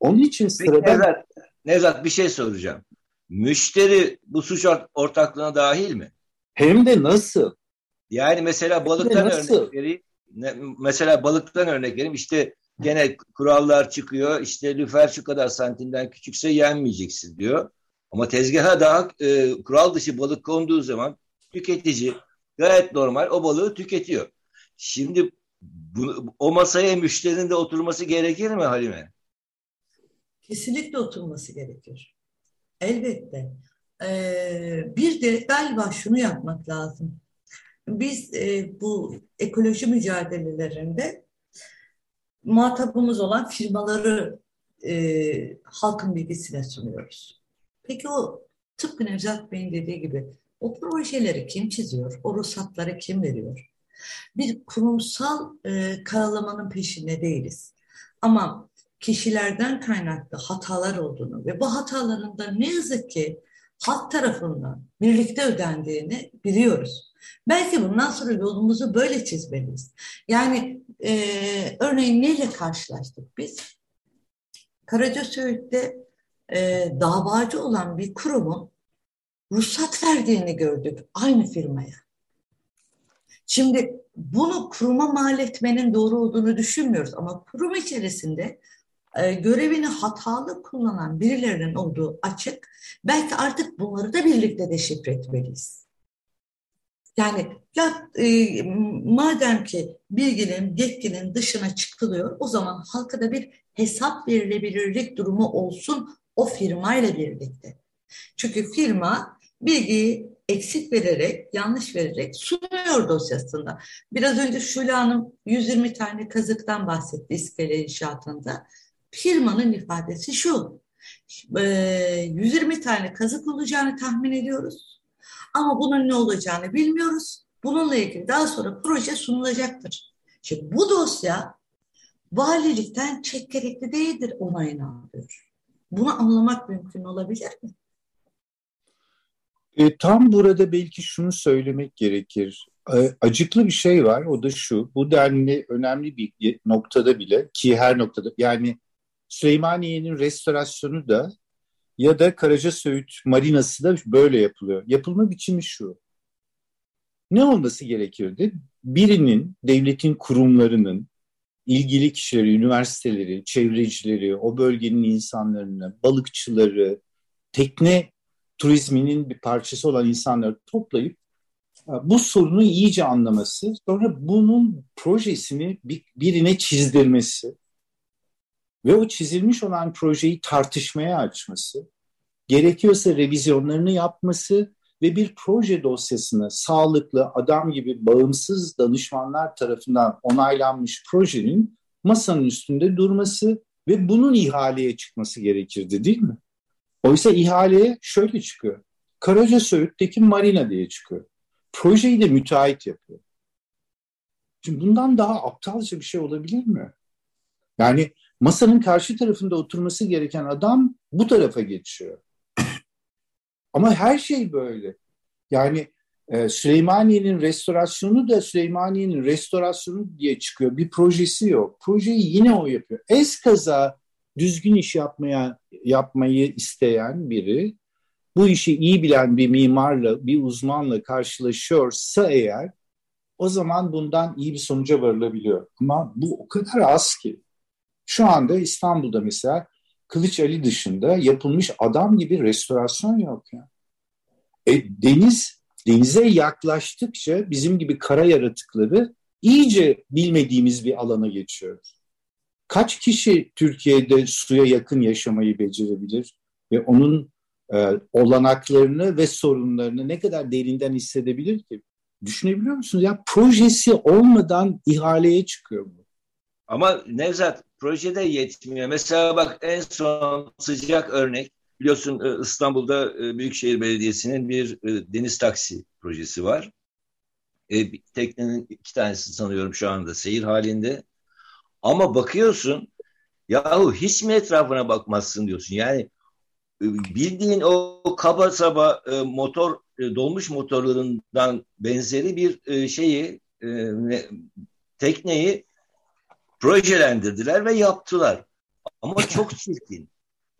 S5: Onun için sırada... Peki
S2: Nevzat, Nevzat bir şey soracağım. Müşteri bu suç ortaklığına dahil mi?
S5: Hem de nasıl?
S2: Yani mesela balıktan örnek vereyim. Mesela balıktan örnek vereyim. İşte Gene kurallar çıkıyor. İşte lüfer şu kadar santimden küçükse yenmeyeceksin diyor. Ama tezgaha daha e, kural dışı balık konduğu zaman tüketici gayet normal o balığı tüketiyor. Şimdi bu, o masaya müşterinin de oturması gerekir mi Halime?
S4: Kesinlikle oturması gerekir. Elbette. Ee, bir de galiba şunu yapmak lazım. Biz e, bu ekoloji mücadelelerinde muhatabımız olan firmaları e, halkın bilgisine sunuyoruz. Peki o tıpkı Nevzat Bey'in dediği gibi o projeleri kim çiziyor? O ruhsatları kim veriyor? Bir kurumsal e, karalamanın peşinde değiliz. Ama kişilerden kaynaklı hatalar olduğunu ve bu hataların da ne yazık ki halk tarafından birlikte ödendiğini biliyoruz. Belki bundan sonra yolumuzu böyle çizmeliyiz. Yani e, örneğin neyle karşılaştık biz? Karaca Söğüt'te e, davacı olan bir kurumun ruhsat verdiğini gördük aynı firmaya. Şimdi bunu kuruma mal etmenin doğru olduğunu düşünmüyoruz ama kurum içerisinde e, görevini hatalı kullanan birilerinin olduğu açık. Belki artık bunları da birlikte deşifre etmeliyiz. Yani ya e, madem ki bilginin, yetkinin dışına çıkılıyor o zaman halka da bir hesap verilebilirlik durumu olsun o firmayla birlikte. Çünkü firma bilgiyi eksik vererek, yanlış vererek sunuyor dosyasında. Biraz önce Şule Hanım 120 tane kazıktan bahsetti iskele inşaatında. Firmanın ifadesi şu, 120 tane kazık olacağını tahmin ediyoruz. Ama bunun ne olacağını bilmiyoruz. Bununla ilgili daha sonra proje sunulacaktır. Şimdi bu dosya valilikten çek gerekli değildir onayını alıyor. Bunu anlamak mümkün olabilir mi?
S5: E, tam burada belki şunu söylemek gerekir. E, acıklı bir şey var o da şu. Bu denli önemli bir noktada bile ki her noktada yani Süleymaniye'nin restorasyonu da ya da Karaca Söğüt Marinası da böyle yapılıyor. Yapılma biçimi şu. Ne olması gerekirdi? Birinin, devletin kurumlarının, ilgili kişileri, üniversiteleri, çevrecileri, o bölgenin insanlarını, balıkçıları, tekne turizminin bir parçası olan insanları toplayıp e, bu sorunu iyice anlaması, sonra bunun projesini birine çizdirmesi ve o çizilmiş olan projeyi tartışmaya açması, gerekiyorsa revizyonlarını yapması ve bir proje dosyasını sağlıklı, adam gibi bağımsız danışmanlar tarafından onaylanmış projenin masanın üstünde durması ve bunun ihaleye çıkması gerekirdi değil mi? Oysa ihaleye şöyle çıkıyor. Karaca Söğüt'teki marina diye çıkıyor. Projeyi de müteahhit yapıyor. Şimdi bundan daha aptalca bir şey olabilir mi? Yani masanın karşı tarafında oturması gereken adam bu tarafa geçiyor. Ama her şey böyle. Yani e, Süleymaniye'nin restorasyonu da Süleymaniye'nin restorasyonu diye çıkıyor. Bir projesi yok. Projeyi yine o yapıyor. Eskaza düzgün iş yapmaya yapmayı isteyen biri bu işi iyi bilen bir mimarla, bir uzmanla karşılaşıyorsa eğer o zaman bundan iyi bir sonuca varılabiliyor. Ama bu o kadar az ki. Şu anda İstanbul'da mesela Kılıç Ali dışında yapılmış adam gibi restorasyon yok ya. E, deniz denize yaklaştıkça bizim gibi kara yaratıkları iyice bilmediğimiz bir alana geçiyoruz. Kaç kişi Türkiye'de suya yakın yaşamayı becerebilir ve onun e, olanaklarını ve sorunlarını ne kadar derinden hissedebilir ki? Düşünebiliyor musunuz? Ya projesi olmadan ihaleye çıkıyor bu.
S2: Ama Nevzat projede yetmiyor. Mesela bak en son sıcak örnek biliyorsun e, İstanbul'da e, Büyükşehir Belediyesi'nin bir e, deniz taksi projesi var. Teknenin iki tanesi sanıyorum şu anda seyir halinde. Ama bakıyorsun yahu hiç mi etrafına bakmazsın diyorsun. Yani bildiğin o kaba saba motor dolmuş motorlarından benzeri bir şeyi tekneyi projelendirdiler ve yaptılar. Ama çok çirkin.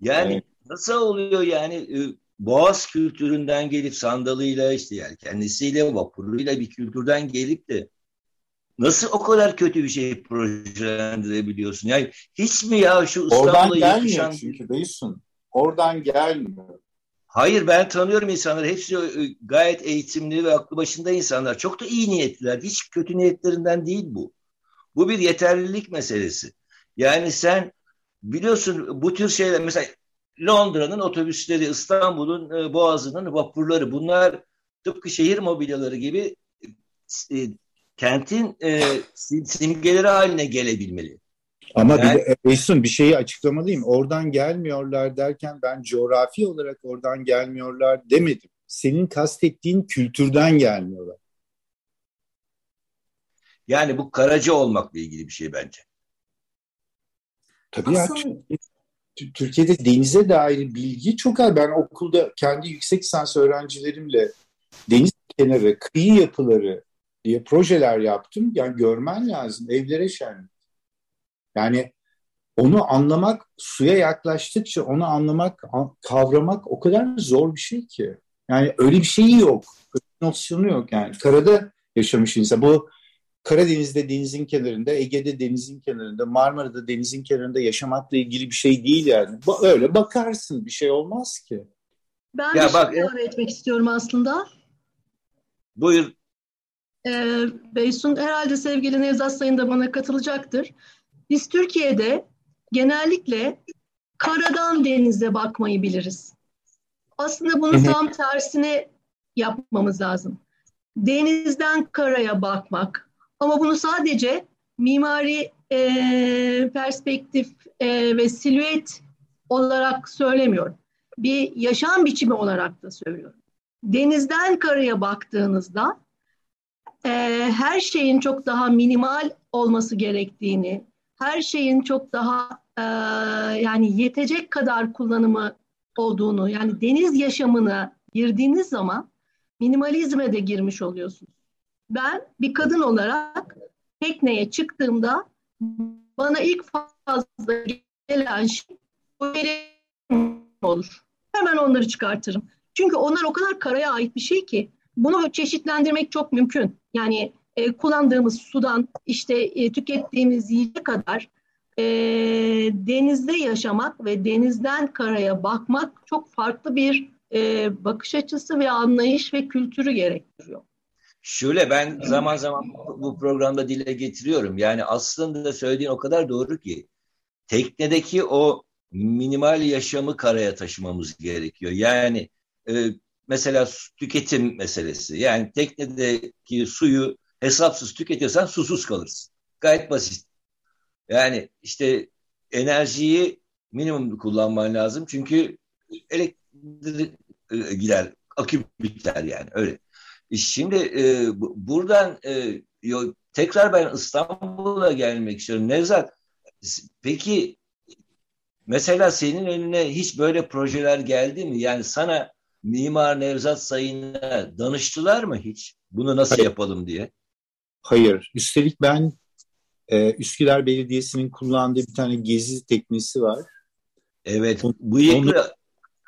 S2: Yani evet. nasıl oluyor yani e, Boğaz kültüründen gelip sandalıyla işte yani kendisiyle vapuruyla bir kültürden gelip de nasıl o kadar kötü bir şey projelendirebiliyorsun? Yani hiç mi ya şu İstanbul'a
S5: Oradan gelmiyor çünkü Beysun. Oradan gelmiyor.
S2: Hayır ben tanıyorum insanları. Hepsi e, gayet eğitimli ve aklı başında insanlar. Çok da iyi niyetliler. Hiç kötü niyetlerinden değil bu. Bu bir yeterlilik meselesi. Yani sen biliyorsun bu tür şeyler mesela Londra'nın otobüsleri, İstanbul'un e, boğazının vapurları bunlar tıpkı şehir mobilyaları gibi e, kentin e, simgeleri haline gelebilmeli.
S5: Ama yani, bir, Esun bir şeyi açıklamalıyım. Oradan gelmiyorlar derken ben coğrafi olarak oradan gelmiyorlar demedim. Senin kastettiğin kültürden gelmiyorlar.
S2: Yani bu karaca olmakla ilgili bir şey bence.
S5: Tabii Aslında... ya. Türkiye'de denize dair bilgi çok az. Ben okulda kendi yüksek lisans öğrencilerimle deniz kenarı, kıyı yapıları diye projeler yaptım. Yani görmen lazım. Evlere şenlik. Yani onu anlamak, suya yaklaştıkça onu anlamak, kavramak o kadar zor bir şey ki. Yani öyle bir şeyi yok. Öyle bir nosyonu yok yani. Karada yaşamış insan. Bu Karadeniz'de denizin kenarında, Ege'de denizin kenarında, Marmara'da denizin kenarında yaşamakla ilgili bir şey değil yani. Öyle bakarsın bir şey olmaz ki.
S3: Ben ya bir bak, şey ilave etmek istiyorum aslında.
S2: Buyur.
S3: Ee, Beysun herhalde sevgili Nevzat Sayın da bana katılacaktır. Biz Türkiye'de genellikle karadan denize bakmayı biliriz. Aslında bunu tam tersine yapmamız lazım. Denizden karaya bakmak. Ama bunu sadece mimari e, perspektif e, ve silüet olarak söylemiyorum. Bir yaşam biçimi olarak da söylüyorum. Denizden karaya baktığınızda e, her şeyin çok daha minimal olması gerektiğini, her şeyin çok daha e, yani yetecek kadar kullanımı olduğunu yani deniz yaşamına girdiğiniz zaman minimalizme de girmiş oluyorsunuz. Ben bir kadın olarak tekneye çıktığımda bana ilk fazla gelen şey olur. Hemen onları çıkartırım. Çünkü onlar o kadar karaya ait bir şey ki bunu çeşitlendirmek çok mümkün. Yani e, kullandığımız sudan işte e, tükettiğimiz yiyecek kadar e, denizde yaşamak ve denizden karaya bakmak çok farklı bir e, bakış açısı ve anlayış ve kültürü gerektiriyor.
S2: Şöyle ben zaman zaman bu programda dile getiriyorum. Yani aslında söylediğin o kadar doğru ki teknedeki o minimal yaşamı karaya taşımamız gerekiyor. Yani e, mesela tüketim meselesi. Yani teknedeki suyu hesapsız tüketiyorsan susuz kalırsın. Gayet basit. Yani işte enerjiyi minimum kullanman lazım. Çünkü elektrik e, gider, akü biter yani öyle. E, şimdi e, buradan e, yo, tekrar ben İstanbul'a gelmek istiyorum. Nevzat, peki mesela senin önüne hiç böyle projeler geldi mi? Yani sana Mimar Nevzat Sayın'a danıştılar mı hiç? Bunu nasıl Hayır. yapalım diye.
S5: Hayır. Üstelik ben e, Üsküdar Belediyesi'nin kullandığı bir tane gezi teknisi var.
S2: Evet. Bıyıklı.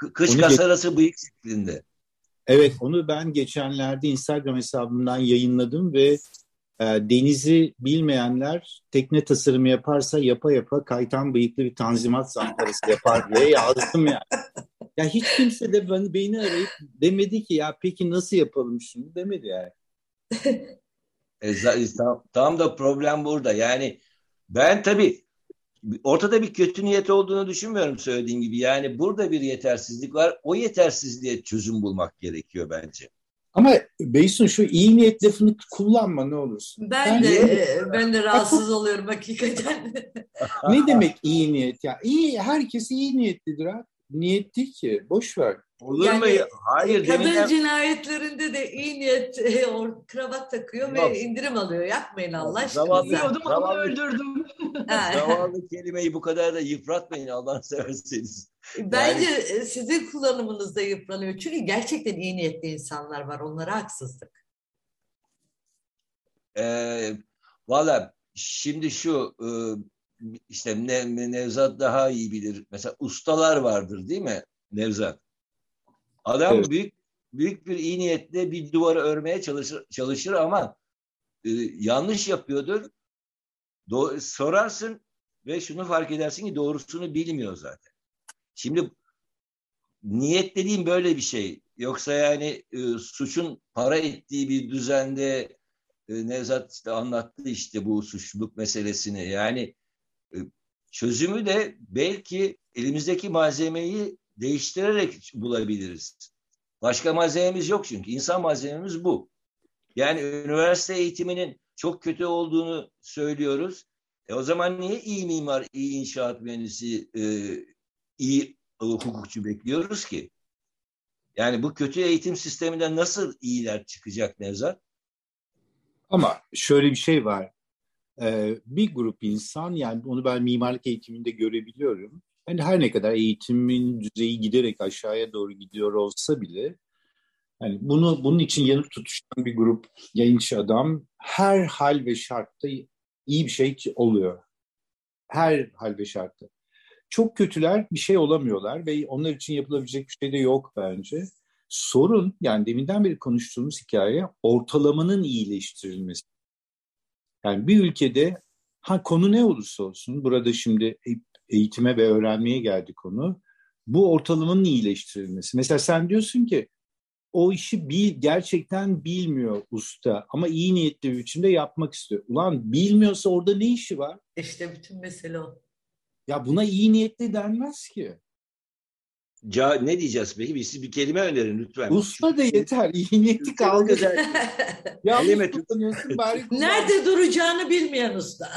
S2: Onu, kış onu kasarası bıyık şeklinde.
S5: Evet. Onu ben geçenlerde Instagram hesabımdan yayınladım ve e, denizi bilmeyenler tekne tasarımı yaparsa yapa yapa kaytan bıyıklı bir tanzimat zamparası yapar diye yazdım yani. Ya hiç kimse de beni, beni arayıp demedi ki ya peki nasıl yapalım şunu demedi yani.
S2: e, tam, tam da problem burada. Yani ben tabii ortada bir kötü niyet olduğunu düşünmüyorum söylediğim gibi. Yani burada bir yetersizlik var. O yetersizliğe çözüm bulmak gerekiyor bence.
S5: Ama Beysun şu iyi niyet lafını kullanma ne olursun.
S4: Ben yani, de ben de rahatsız oluyorum hakikaten.
S5: ne demek iyi niyet ya? İyi herkes iyi niyetlidir ha niyet değil ki. Boş ver.
S2: Olur yani, mu? Hayır.
S4: Kadın deminden... cinayetlerinde de iyi niyet e, o kravat takıyor Yok. ve indirim alıyor. Yapmayın Allah aşkına.
S3: Zavallı, zavallı, öldürdüm.
S2: zavallı kelimeyi bu kadar da yıpratmayın Allah severseniz.
S4: Bence yani... sizin kullanımınızda yıpranıyor. Çünkü gerçekten iyi niyetli insanlar var. Onlara haksızlık.
S2: Ee, Valla şimdi şu e, işte ne, Nevzat daha iyi bilir. Mesela ustalar vardır değil mi Nevzat? Adam evet. büyük büyük bir iyi niyetle bir duvarı örmeye çalışır, çalışır ama e, yanlış yapıyordur. Do sorarsın ve şunu fark edersin ki doğrusunu bilmiyor zaten. Şimdi niyet dediğim böyle bir şey. Yoksa yani e, suçun para ettiği bir düzende e, Nevzat işte anlattı işte bu suçluluk meselesini. Yani e, çözümü de belki elimizdeki malzemeyi değiştirerek bulabiliriz. Başka malzememiz yok çünkü. insan malzememiz bu. Yani üniversite eğitiminin çok kötü olduğunu söylüyoruz. E o zaman niye iyi mimar, iyi inşaat mühendisi, e, iyi e, hukukçu bekliyoruz ki? Yani bu kötü eğitim sisteminden nasıl iyiler çıkacak Nevzat?
S5: Ama şöyle bir şey var. e, bir grup insan yani onu ben mimarlık eğitiminde görebiliyorum. Yani her ne kadar eğitimin düzeyi giderek aşağıya doğru gidiyor olsa bile yani bunu bunun için yanıp tutuşan bir grup genç adam her hal ve şartta iyi bir şey oluyor. Her hal ve şartta. Çok kötüler bir şey olamıyorlar ve onlar için yapılabilecek bir şey de yok bence. Sorun yani deminden beri konuştuğumuz hikaye ortalamanın iyileştirilmesi. Yani bir ülkede ha konu ne olursa olsun burada şimdi eğitime ve öğrenmeye geldi konu. Bu ortalamanın iyileştirilmesi. Mesela sen diyorsun ki o işi bil, gerçekten bilmiyor usta ama iyi niyetli bir biçimde yapmak istiyor. Ulan bilmiyorsa orada ne işi var?
S4: İşte bütün mesele o.
S5: Ya buna iyi niyetli denmez ki.
S2: Ca ne diyeceğiz peki? Bir, siz bir kelime önerin lütfen.
S5: Usta da yeter. İyi niyeti kaldı.
S2: Yanlış
S5: kullanıyorsun bari kullan.
S4: Nerede duracağını bilmeyen usta.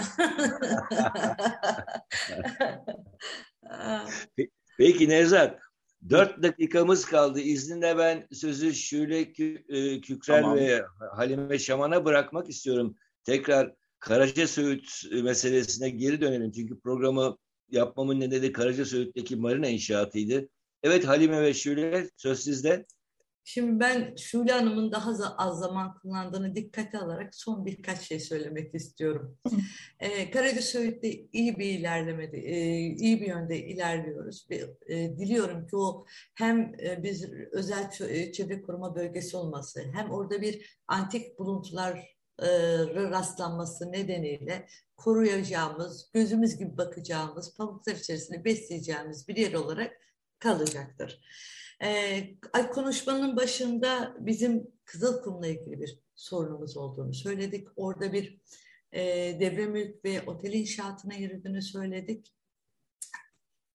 S2: Peki Nevzat, dört dakikamız kaldı. İzninle ben sözü Şule Kü- Kükrer
S5: Tamam.
S2: ve Halime Şaman'a bırakmak istiyorum. Tekrar Karaca Söğüt meselesine geri dönelim. Çünkü programı yapmamın nedeni Karaca Söğüt'teki marina inşaatıydı. Evet Halime ve Şule söz sizde.
S4: Şimdi ben Şule Hanım'ın daha az zaman kullandığını dikkate alarak son birkaç şey söylemek istiyorum. Ee, Karaca Söğüt'te iyi bir ilerlemede, e, iyi bir yönde ilerliyoruz. Ve, e, diliyorum ki o hem e, biz özel e, çevre koruma bölgesi olması, hem orada bir antik buluntular e, rastlanması nedeniyle koruyacağımız, gözümüz gibi bakacağımız, pamuklar içerisinde besleyeceğimiz bir yer olarak kalacaktır. Ee, konuşmanın başında bizim Kızılkum'la ilgili bir sorunumuz olduğunu söyledik. Orada bir e, devre mülk ve otel inşaatına yürüdüğünü söyledik.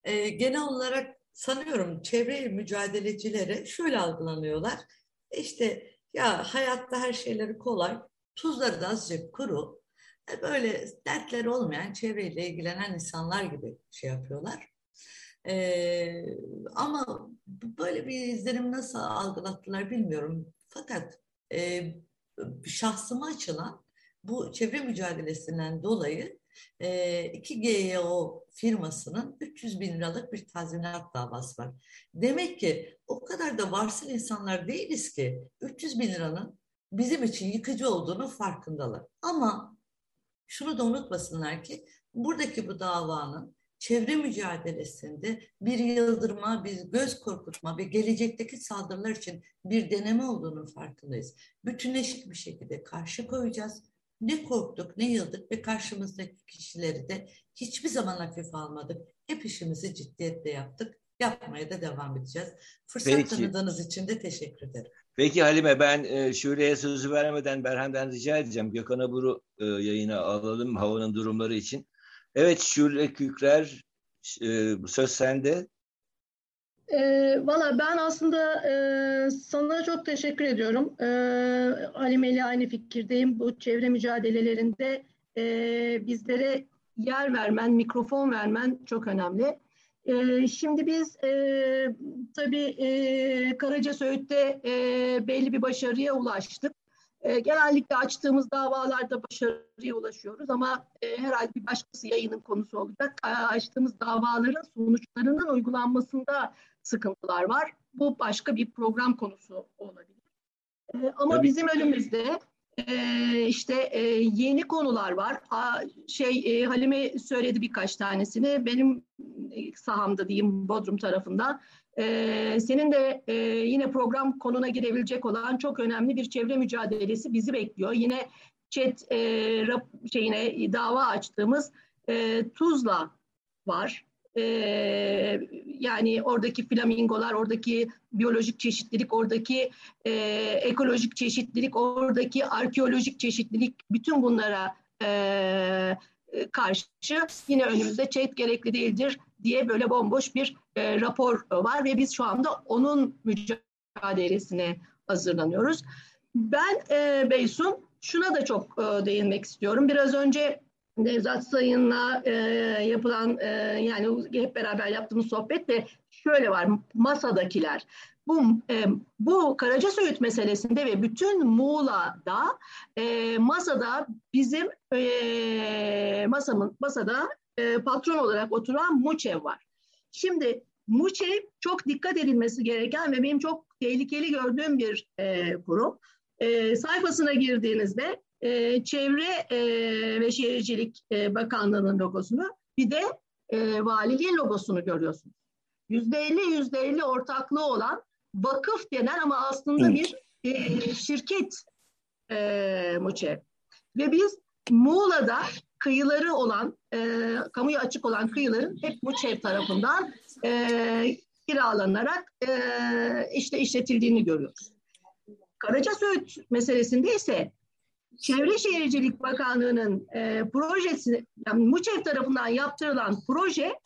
S4: E, genel olarak sanıyorum çevre mücadelecilere şöyle algılanıyorlar. İşte ya hayatta her şeyleri kolay, tuzları da azıcık kuru. E, böyle dertleri olmayan çevreyle ilgilenen insanlar gibi şey yapıyorlar. Ee, ama böyle bir izlenim nasıl algılattılar bilmiyorum. Fakat e, şahsıma açılan bu çevre mücadelesinden dolayı e, 2GYO firmasının 300 bin liralık bir tazminat davası var. Demek ki o kadar da varsıl insanlar değiliz ki 300 bin liranın bizim için yıkıcı olduğunu farkındalar. Ama şunu da unutmasınlar ki buradaki bu davanın çevre mücadelesinde bir yıldırma, bir göz korkutma ve gelecekteki saldırılar için bir deneme olduğunun farkındayız. Bütünleşik bir şekilde karşı koyacağız. Ne korktuk, ne yıldık ve karşımızdaki kişileri de hiçbir zaman hafife almadık. Hep işimizi ciddiyetle yaptık. Yapmaya da devam edeceğiz. Fırsat
S2: Peki.
S4: tanıdığınız için de teşekkür ederim.
S2: Peki Halime ben e, Şule'ye sözü vermeden Berhan'dan rica edeceğim. Gökhan Abur'u e, yayına alalım havanın durumları için. Evet Şule Kükrer e, söz sende.
S3: E, Valla ben aslında e, sana çok teşekkür ediyorum. E, Halime ile aynı fikirdeyim. Bu çevre mücadelelerinde e, bizlere yer vermen, mikrofon vermen çok önemli. E, şimdi biz e, tabii e, Karaca Söğüt'te e, belli bir başarıya ulaştık. E, genellikle açtığımız davalarda başarıya ulaşıyoruz ama e, herhalde bir başkası yayının konusu olacak. E, açtığımız davaların sonuçlarının uygulanmasında sıkıntılar var. Bu başka bir program konusu olabilir. E, ama
S2: Tabii.
S3: bizim önümüzde e, işte e, yeni konular var. A, şey e, Halime söyledi birkaç tanesini. Benim e, sahamda diyeyim Bodrum tarafında. Ee, senin de e, yine program konuna girebilecek olan çok önemli bir çevre mücadelesi bizi bekliyor. Yine chat e, rap, şeyine dava açtığımız e, Tuzla var. E, yani oradaki flamingolar, oradaki biyolojik çeşitlilik, oradaki e, ekolojik çeşitlilik, oradaki arkeolojik çeşitlilik bütün bunlara e, karşı yine önümüzde chat gerekli değildir diye böyle bomboş bir e, rapor var ve biz şu anda onun mücadelesine hazırlanıyoruz. Ben e, Beysun şuna da çok e, değinmek istiyorum. Biraz önce Nevzat Sayın'la e, yapılan e, yani hep beraber yaptığımız sohbette şöyle var masadakiler. bu e, bu Karaca Söğüt meselesinde ve bütün Muğla'da e, masada bizim e, masamın masada e, patron olarak oturan Muçev var. Şimdi Muçev çok dikkat edilmesi gereken ve benim çok tehlikeli gördüğüm bir e, kurum. E, sayfasına girdiğinizde e, Çevre e, ve Şehircilik e, Bakanlığı'nın logosunu bir de e, valiliğin logosunu görüyorsunuz. Yüzde elli yüzde elli ortaklığı olan vakıf denen ama aslında bir e, şirket e, Muçev. Ve biz Muğla'da kıyıları olan, e, kamuya açık olan kıyıların hep Muçev tarafından e, kiralanarak e, işte işletildiğini görüyoruz. Karaca Söğüt meselesinde ise Çevre Şehircilik Bakanlığı'nın e, projesi, yani MUÇEV tarafından yaptırılan proje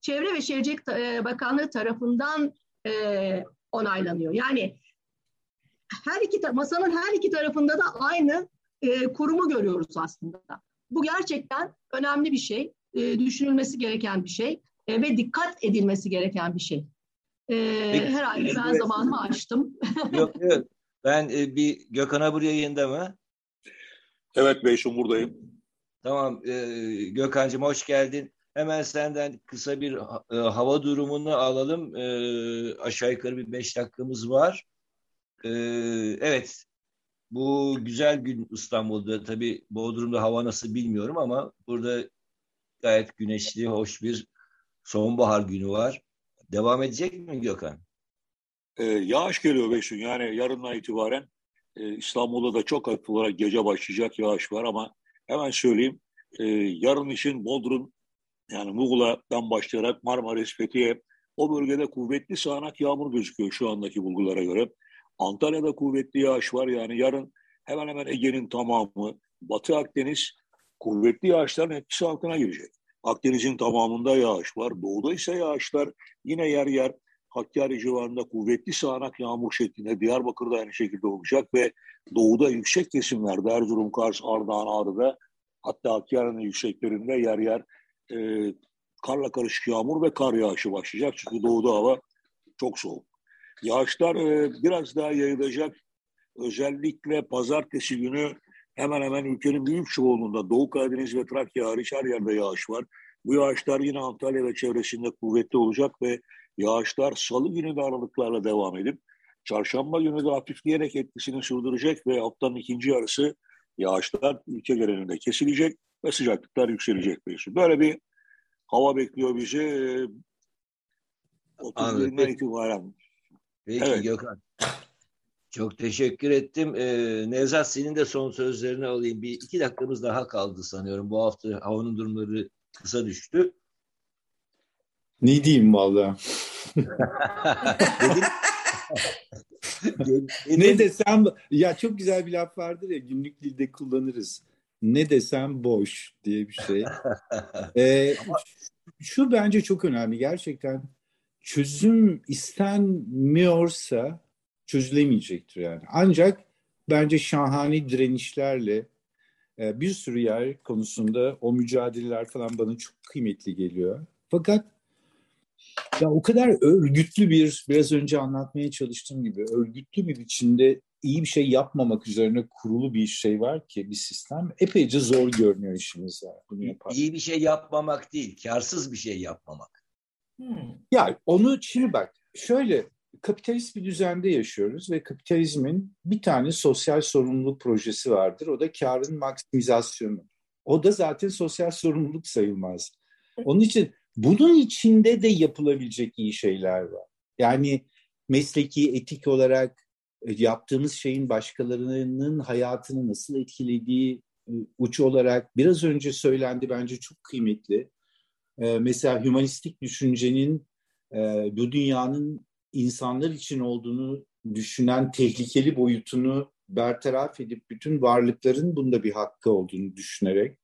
S3: Çevre ve Şehircilik e, Bakanlığı tarafından e, onaylanıyor. Yani her iki masanın her iki tarafında da aynı e, kurumu görüyoruz aslında. Bu gerçekten önemli bir şey, e, düşünülmesi gereken bir şey e, ve dikkat edilmesi gereken bir şey. E, herhalde ben zamanımı açtım.
S2: yok yok. Ben e, bir Gökhan'a buraya yayında mı?
S6: Evet Beyşun buradayım.
S2: Tamam e, Gökhan'cığım hoş geldin. Hemen senden kısa bir e, hava durumunu alalım. E, aşağı yukarı bir beş dakikamız var. E, evet, bu güzel gün İstanbul'da. Tabii Bodrum'da hava nasıl bilmiyorum ama burada gayet güneşli, hoş bir sonbahar günü var. Devam edecek mi Gökhan?
S6: Ee, yağış geliyor Beşun. Yani yarından itibaren e, İstanbul'da da çok hafif olarak gece başlayacak yağış var ama hemen söyleyeyim. E, yarın için Bodrum yani Muğla'dan başlayarak Marmaris, Fethiye o bölgede kuvvetli sağanak yağmur gözüküyor şu andaki bulgulara göre. Antalya'da kuvvetli yağış var yani yarın hemen hemen Ege'nin tamamı, Batı Akdeniz kuvvetli yağışların etkisi altına girecek. Akdeniz'in tamamında yağış var. Doğuda ise yağışlar yine yer yer Hakkari civarında kuvvetli sağanak yağmur şeklinde Diyarbakır'da aynı şekilde olacak ve doğuda yüksek kesimlerde Erzurum, Kars, Ardahan, Ağrı'da hatta Hakkari'nin yükseklerinde yer yer e, karla karışık yağmur ve kar yağışı başlayacak. Çünkü doğuda hava çok soğuk. Yağışlar e, biraz daha yayılacak. Özellikle pazartesi günü hemen hemen ülkenin büyük çoğunluğunda Doğu Karadeniz ve Trakya hariç her yerde yağış var. Bu yağışlar yine Antalya ve çevresinde kuvvetli olacak ve yağışlar salı günü de aralıklarla devam edip çarşamba günü de hafifleyerek etkisini sürdürecek ve haftanın ikinci yarısı yağışlar ülke genelinde kesilecek ve sıcaklıklar yükselecek. Böyle bir hava bekliyor bizi. 30 itibaren.
S2: Peki evet. Gökhan. Çok teşekkür ettim. Ee, Nevzat senin de son sözlerini alayım. Bir iki dakikamız daha kaldı sanıyorum. Bu hafta havanın durumları kısa düştü.
S5: Ne diyeyim valla? ne desem ya çok güzel bir laf vardır ya günlük dilde kullanırız. Ne desem boş diye bir şey. ee, şu bence çok önemli. Gerçekten çözüm istenmiyorsa çözülemeyecektir yani. Ancak bence şahane direnişlerle e, bir sürü yer konusunda o mücadeleler falan bana çok kıymetli geliyor. Fakat ya o kadar örgütlü bir, biraz önce anlatmaya çalıştığım gibi örgütlü bir biçimde iyi bir şey yapmamak üzerine kurulu bir şey var ki bir sistem epeyce zor görünüyor işimiz yani bunu yapar.
S2: İyi bir şey yapmamak değil, karsız bir şey yapmamak.
S5: Hmm. Ya onu şimdi bak şöyle kapitalist bir düzende yaşıyoruz ve kapitalizmin bir tane sosyal sorumluluk projesi vardır. O da karın maksimizasyonu. O da zaten sosyal sorumluluk sayılmaz. Onun için bunun içinde de yapılabilecek iyi şeyler var. Yani mesleki, etik olarak e, yaptığımız şeyin başkalarının hayatını nasıl etkilediği e, uç olarak biraz önce söylendi bence çok kıymetli. Ee, mesela hümanistik düşüncenin e, bu dünyanın insanlar için olduğunu düşünen tehlikeli boyutunu bertaraf edip bütün varlıkların bunda bir hakkı olduğunu düşünerek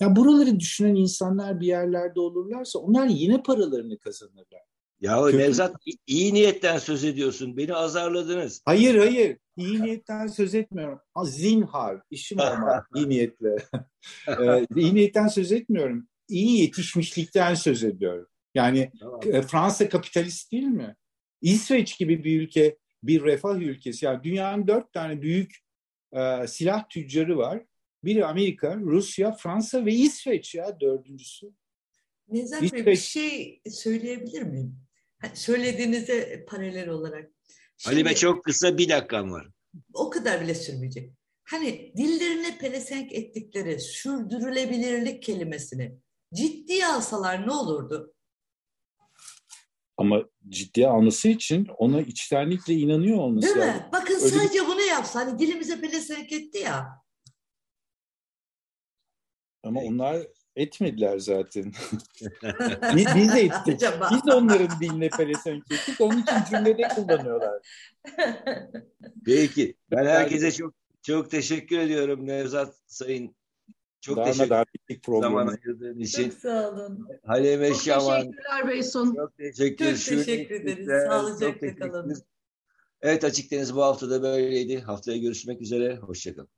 S5: ya buraları düşünen insanlar bir yerlerde olurlarsa onlar yine paralarını kazanırlar.
S2: Ya Kötü... Nevzat iyi niyetten söz ediyorsun. Beni azarladınız.
S5: Hayır hayır. İyi niyetten söz etmiyorum. Zinhar. işim olmaz iyi niyetle. ee, iyi niyetten söz etmiyorum. İyi yetişmişlikten söz ediyorum. Yani tamam. E, Fransa kapitalist değil mi? İsveç gibi bir ülke, bir refah ülkesi. Yani dünyanın dört tane büyük e, silah tüccarı var. Biri Amerika, Rusya, Fransa ve İsveç ya dördüncüsü.
S4: Nevzat Bey bir şey söyleyebilir miyim? Söylediğinize paralel olarak.
S2: Şimdi, Ali Bey çok kısa bir dakikam var.
S4: O kadar bile sürmeyecek. Hani dillerine pelesenk ettikleri sürdürülebilirlik kelimesini ciddiye alsalar ne olurdu?
S5: Ama ciddiye alması için ona içtenlikle inanıyor olması
S4: Değil
S5: lazım.
S4: mi? Bakın Öyle sadece bir... bunu yapsa hani dilimize pelesenk etti ya.
S5: Ama onlar etmediler zaten. biz, biz de ettik. Acaba? Biz onların diline pelesenk ettik. Onun için cümlede kullanıyorlar.
S2: Peki. Ben herkese çok çok teşekkür ediyorum Nevzat Sayın. Çok daha teşekkür ederim zaman ayırdığın için.
S4: Çok sağ olun.
S2: Halime
S3: çok
S2: Şaman.
S3: Teşekkürler Beysun.
S2: Çok teşekkür,
S4: çok teşekkür ederiz. Sağlıcakla kalın.
S2: Evet Açık Deniz bu hafta da böyleydi. Haftaya görüşmek üzere. Hoşçakalın.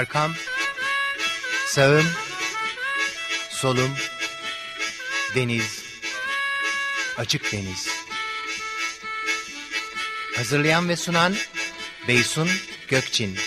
S1: Arkam, sağım, solum, deniz, açık deniz. Hazırlayan ve sunan Beysun Gökçin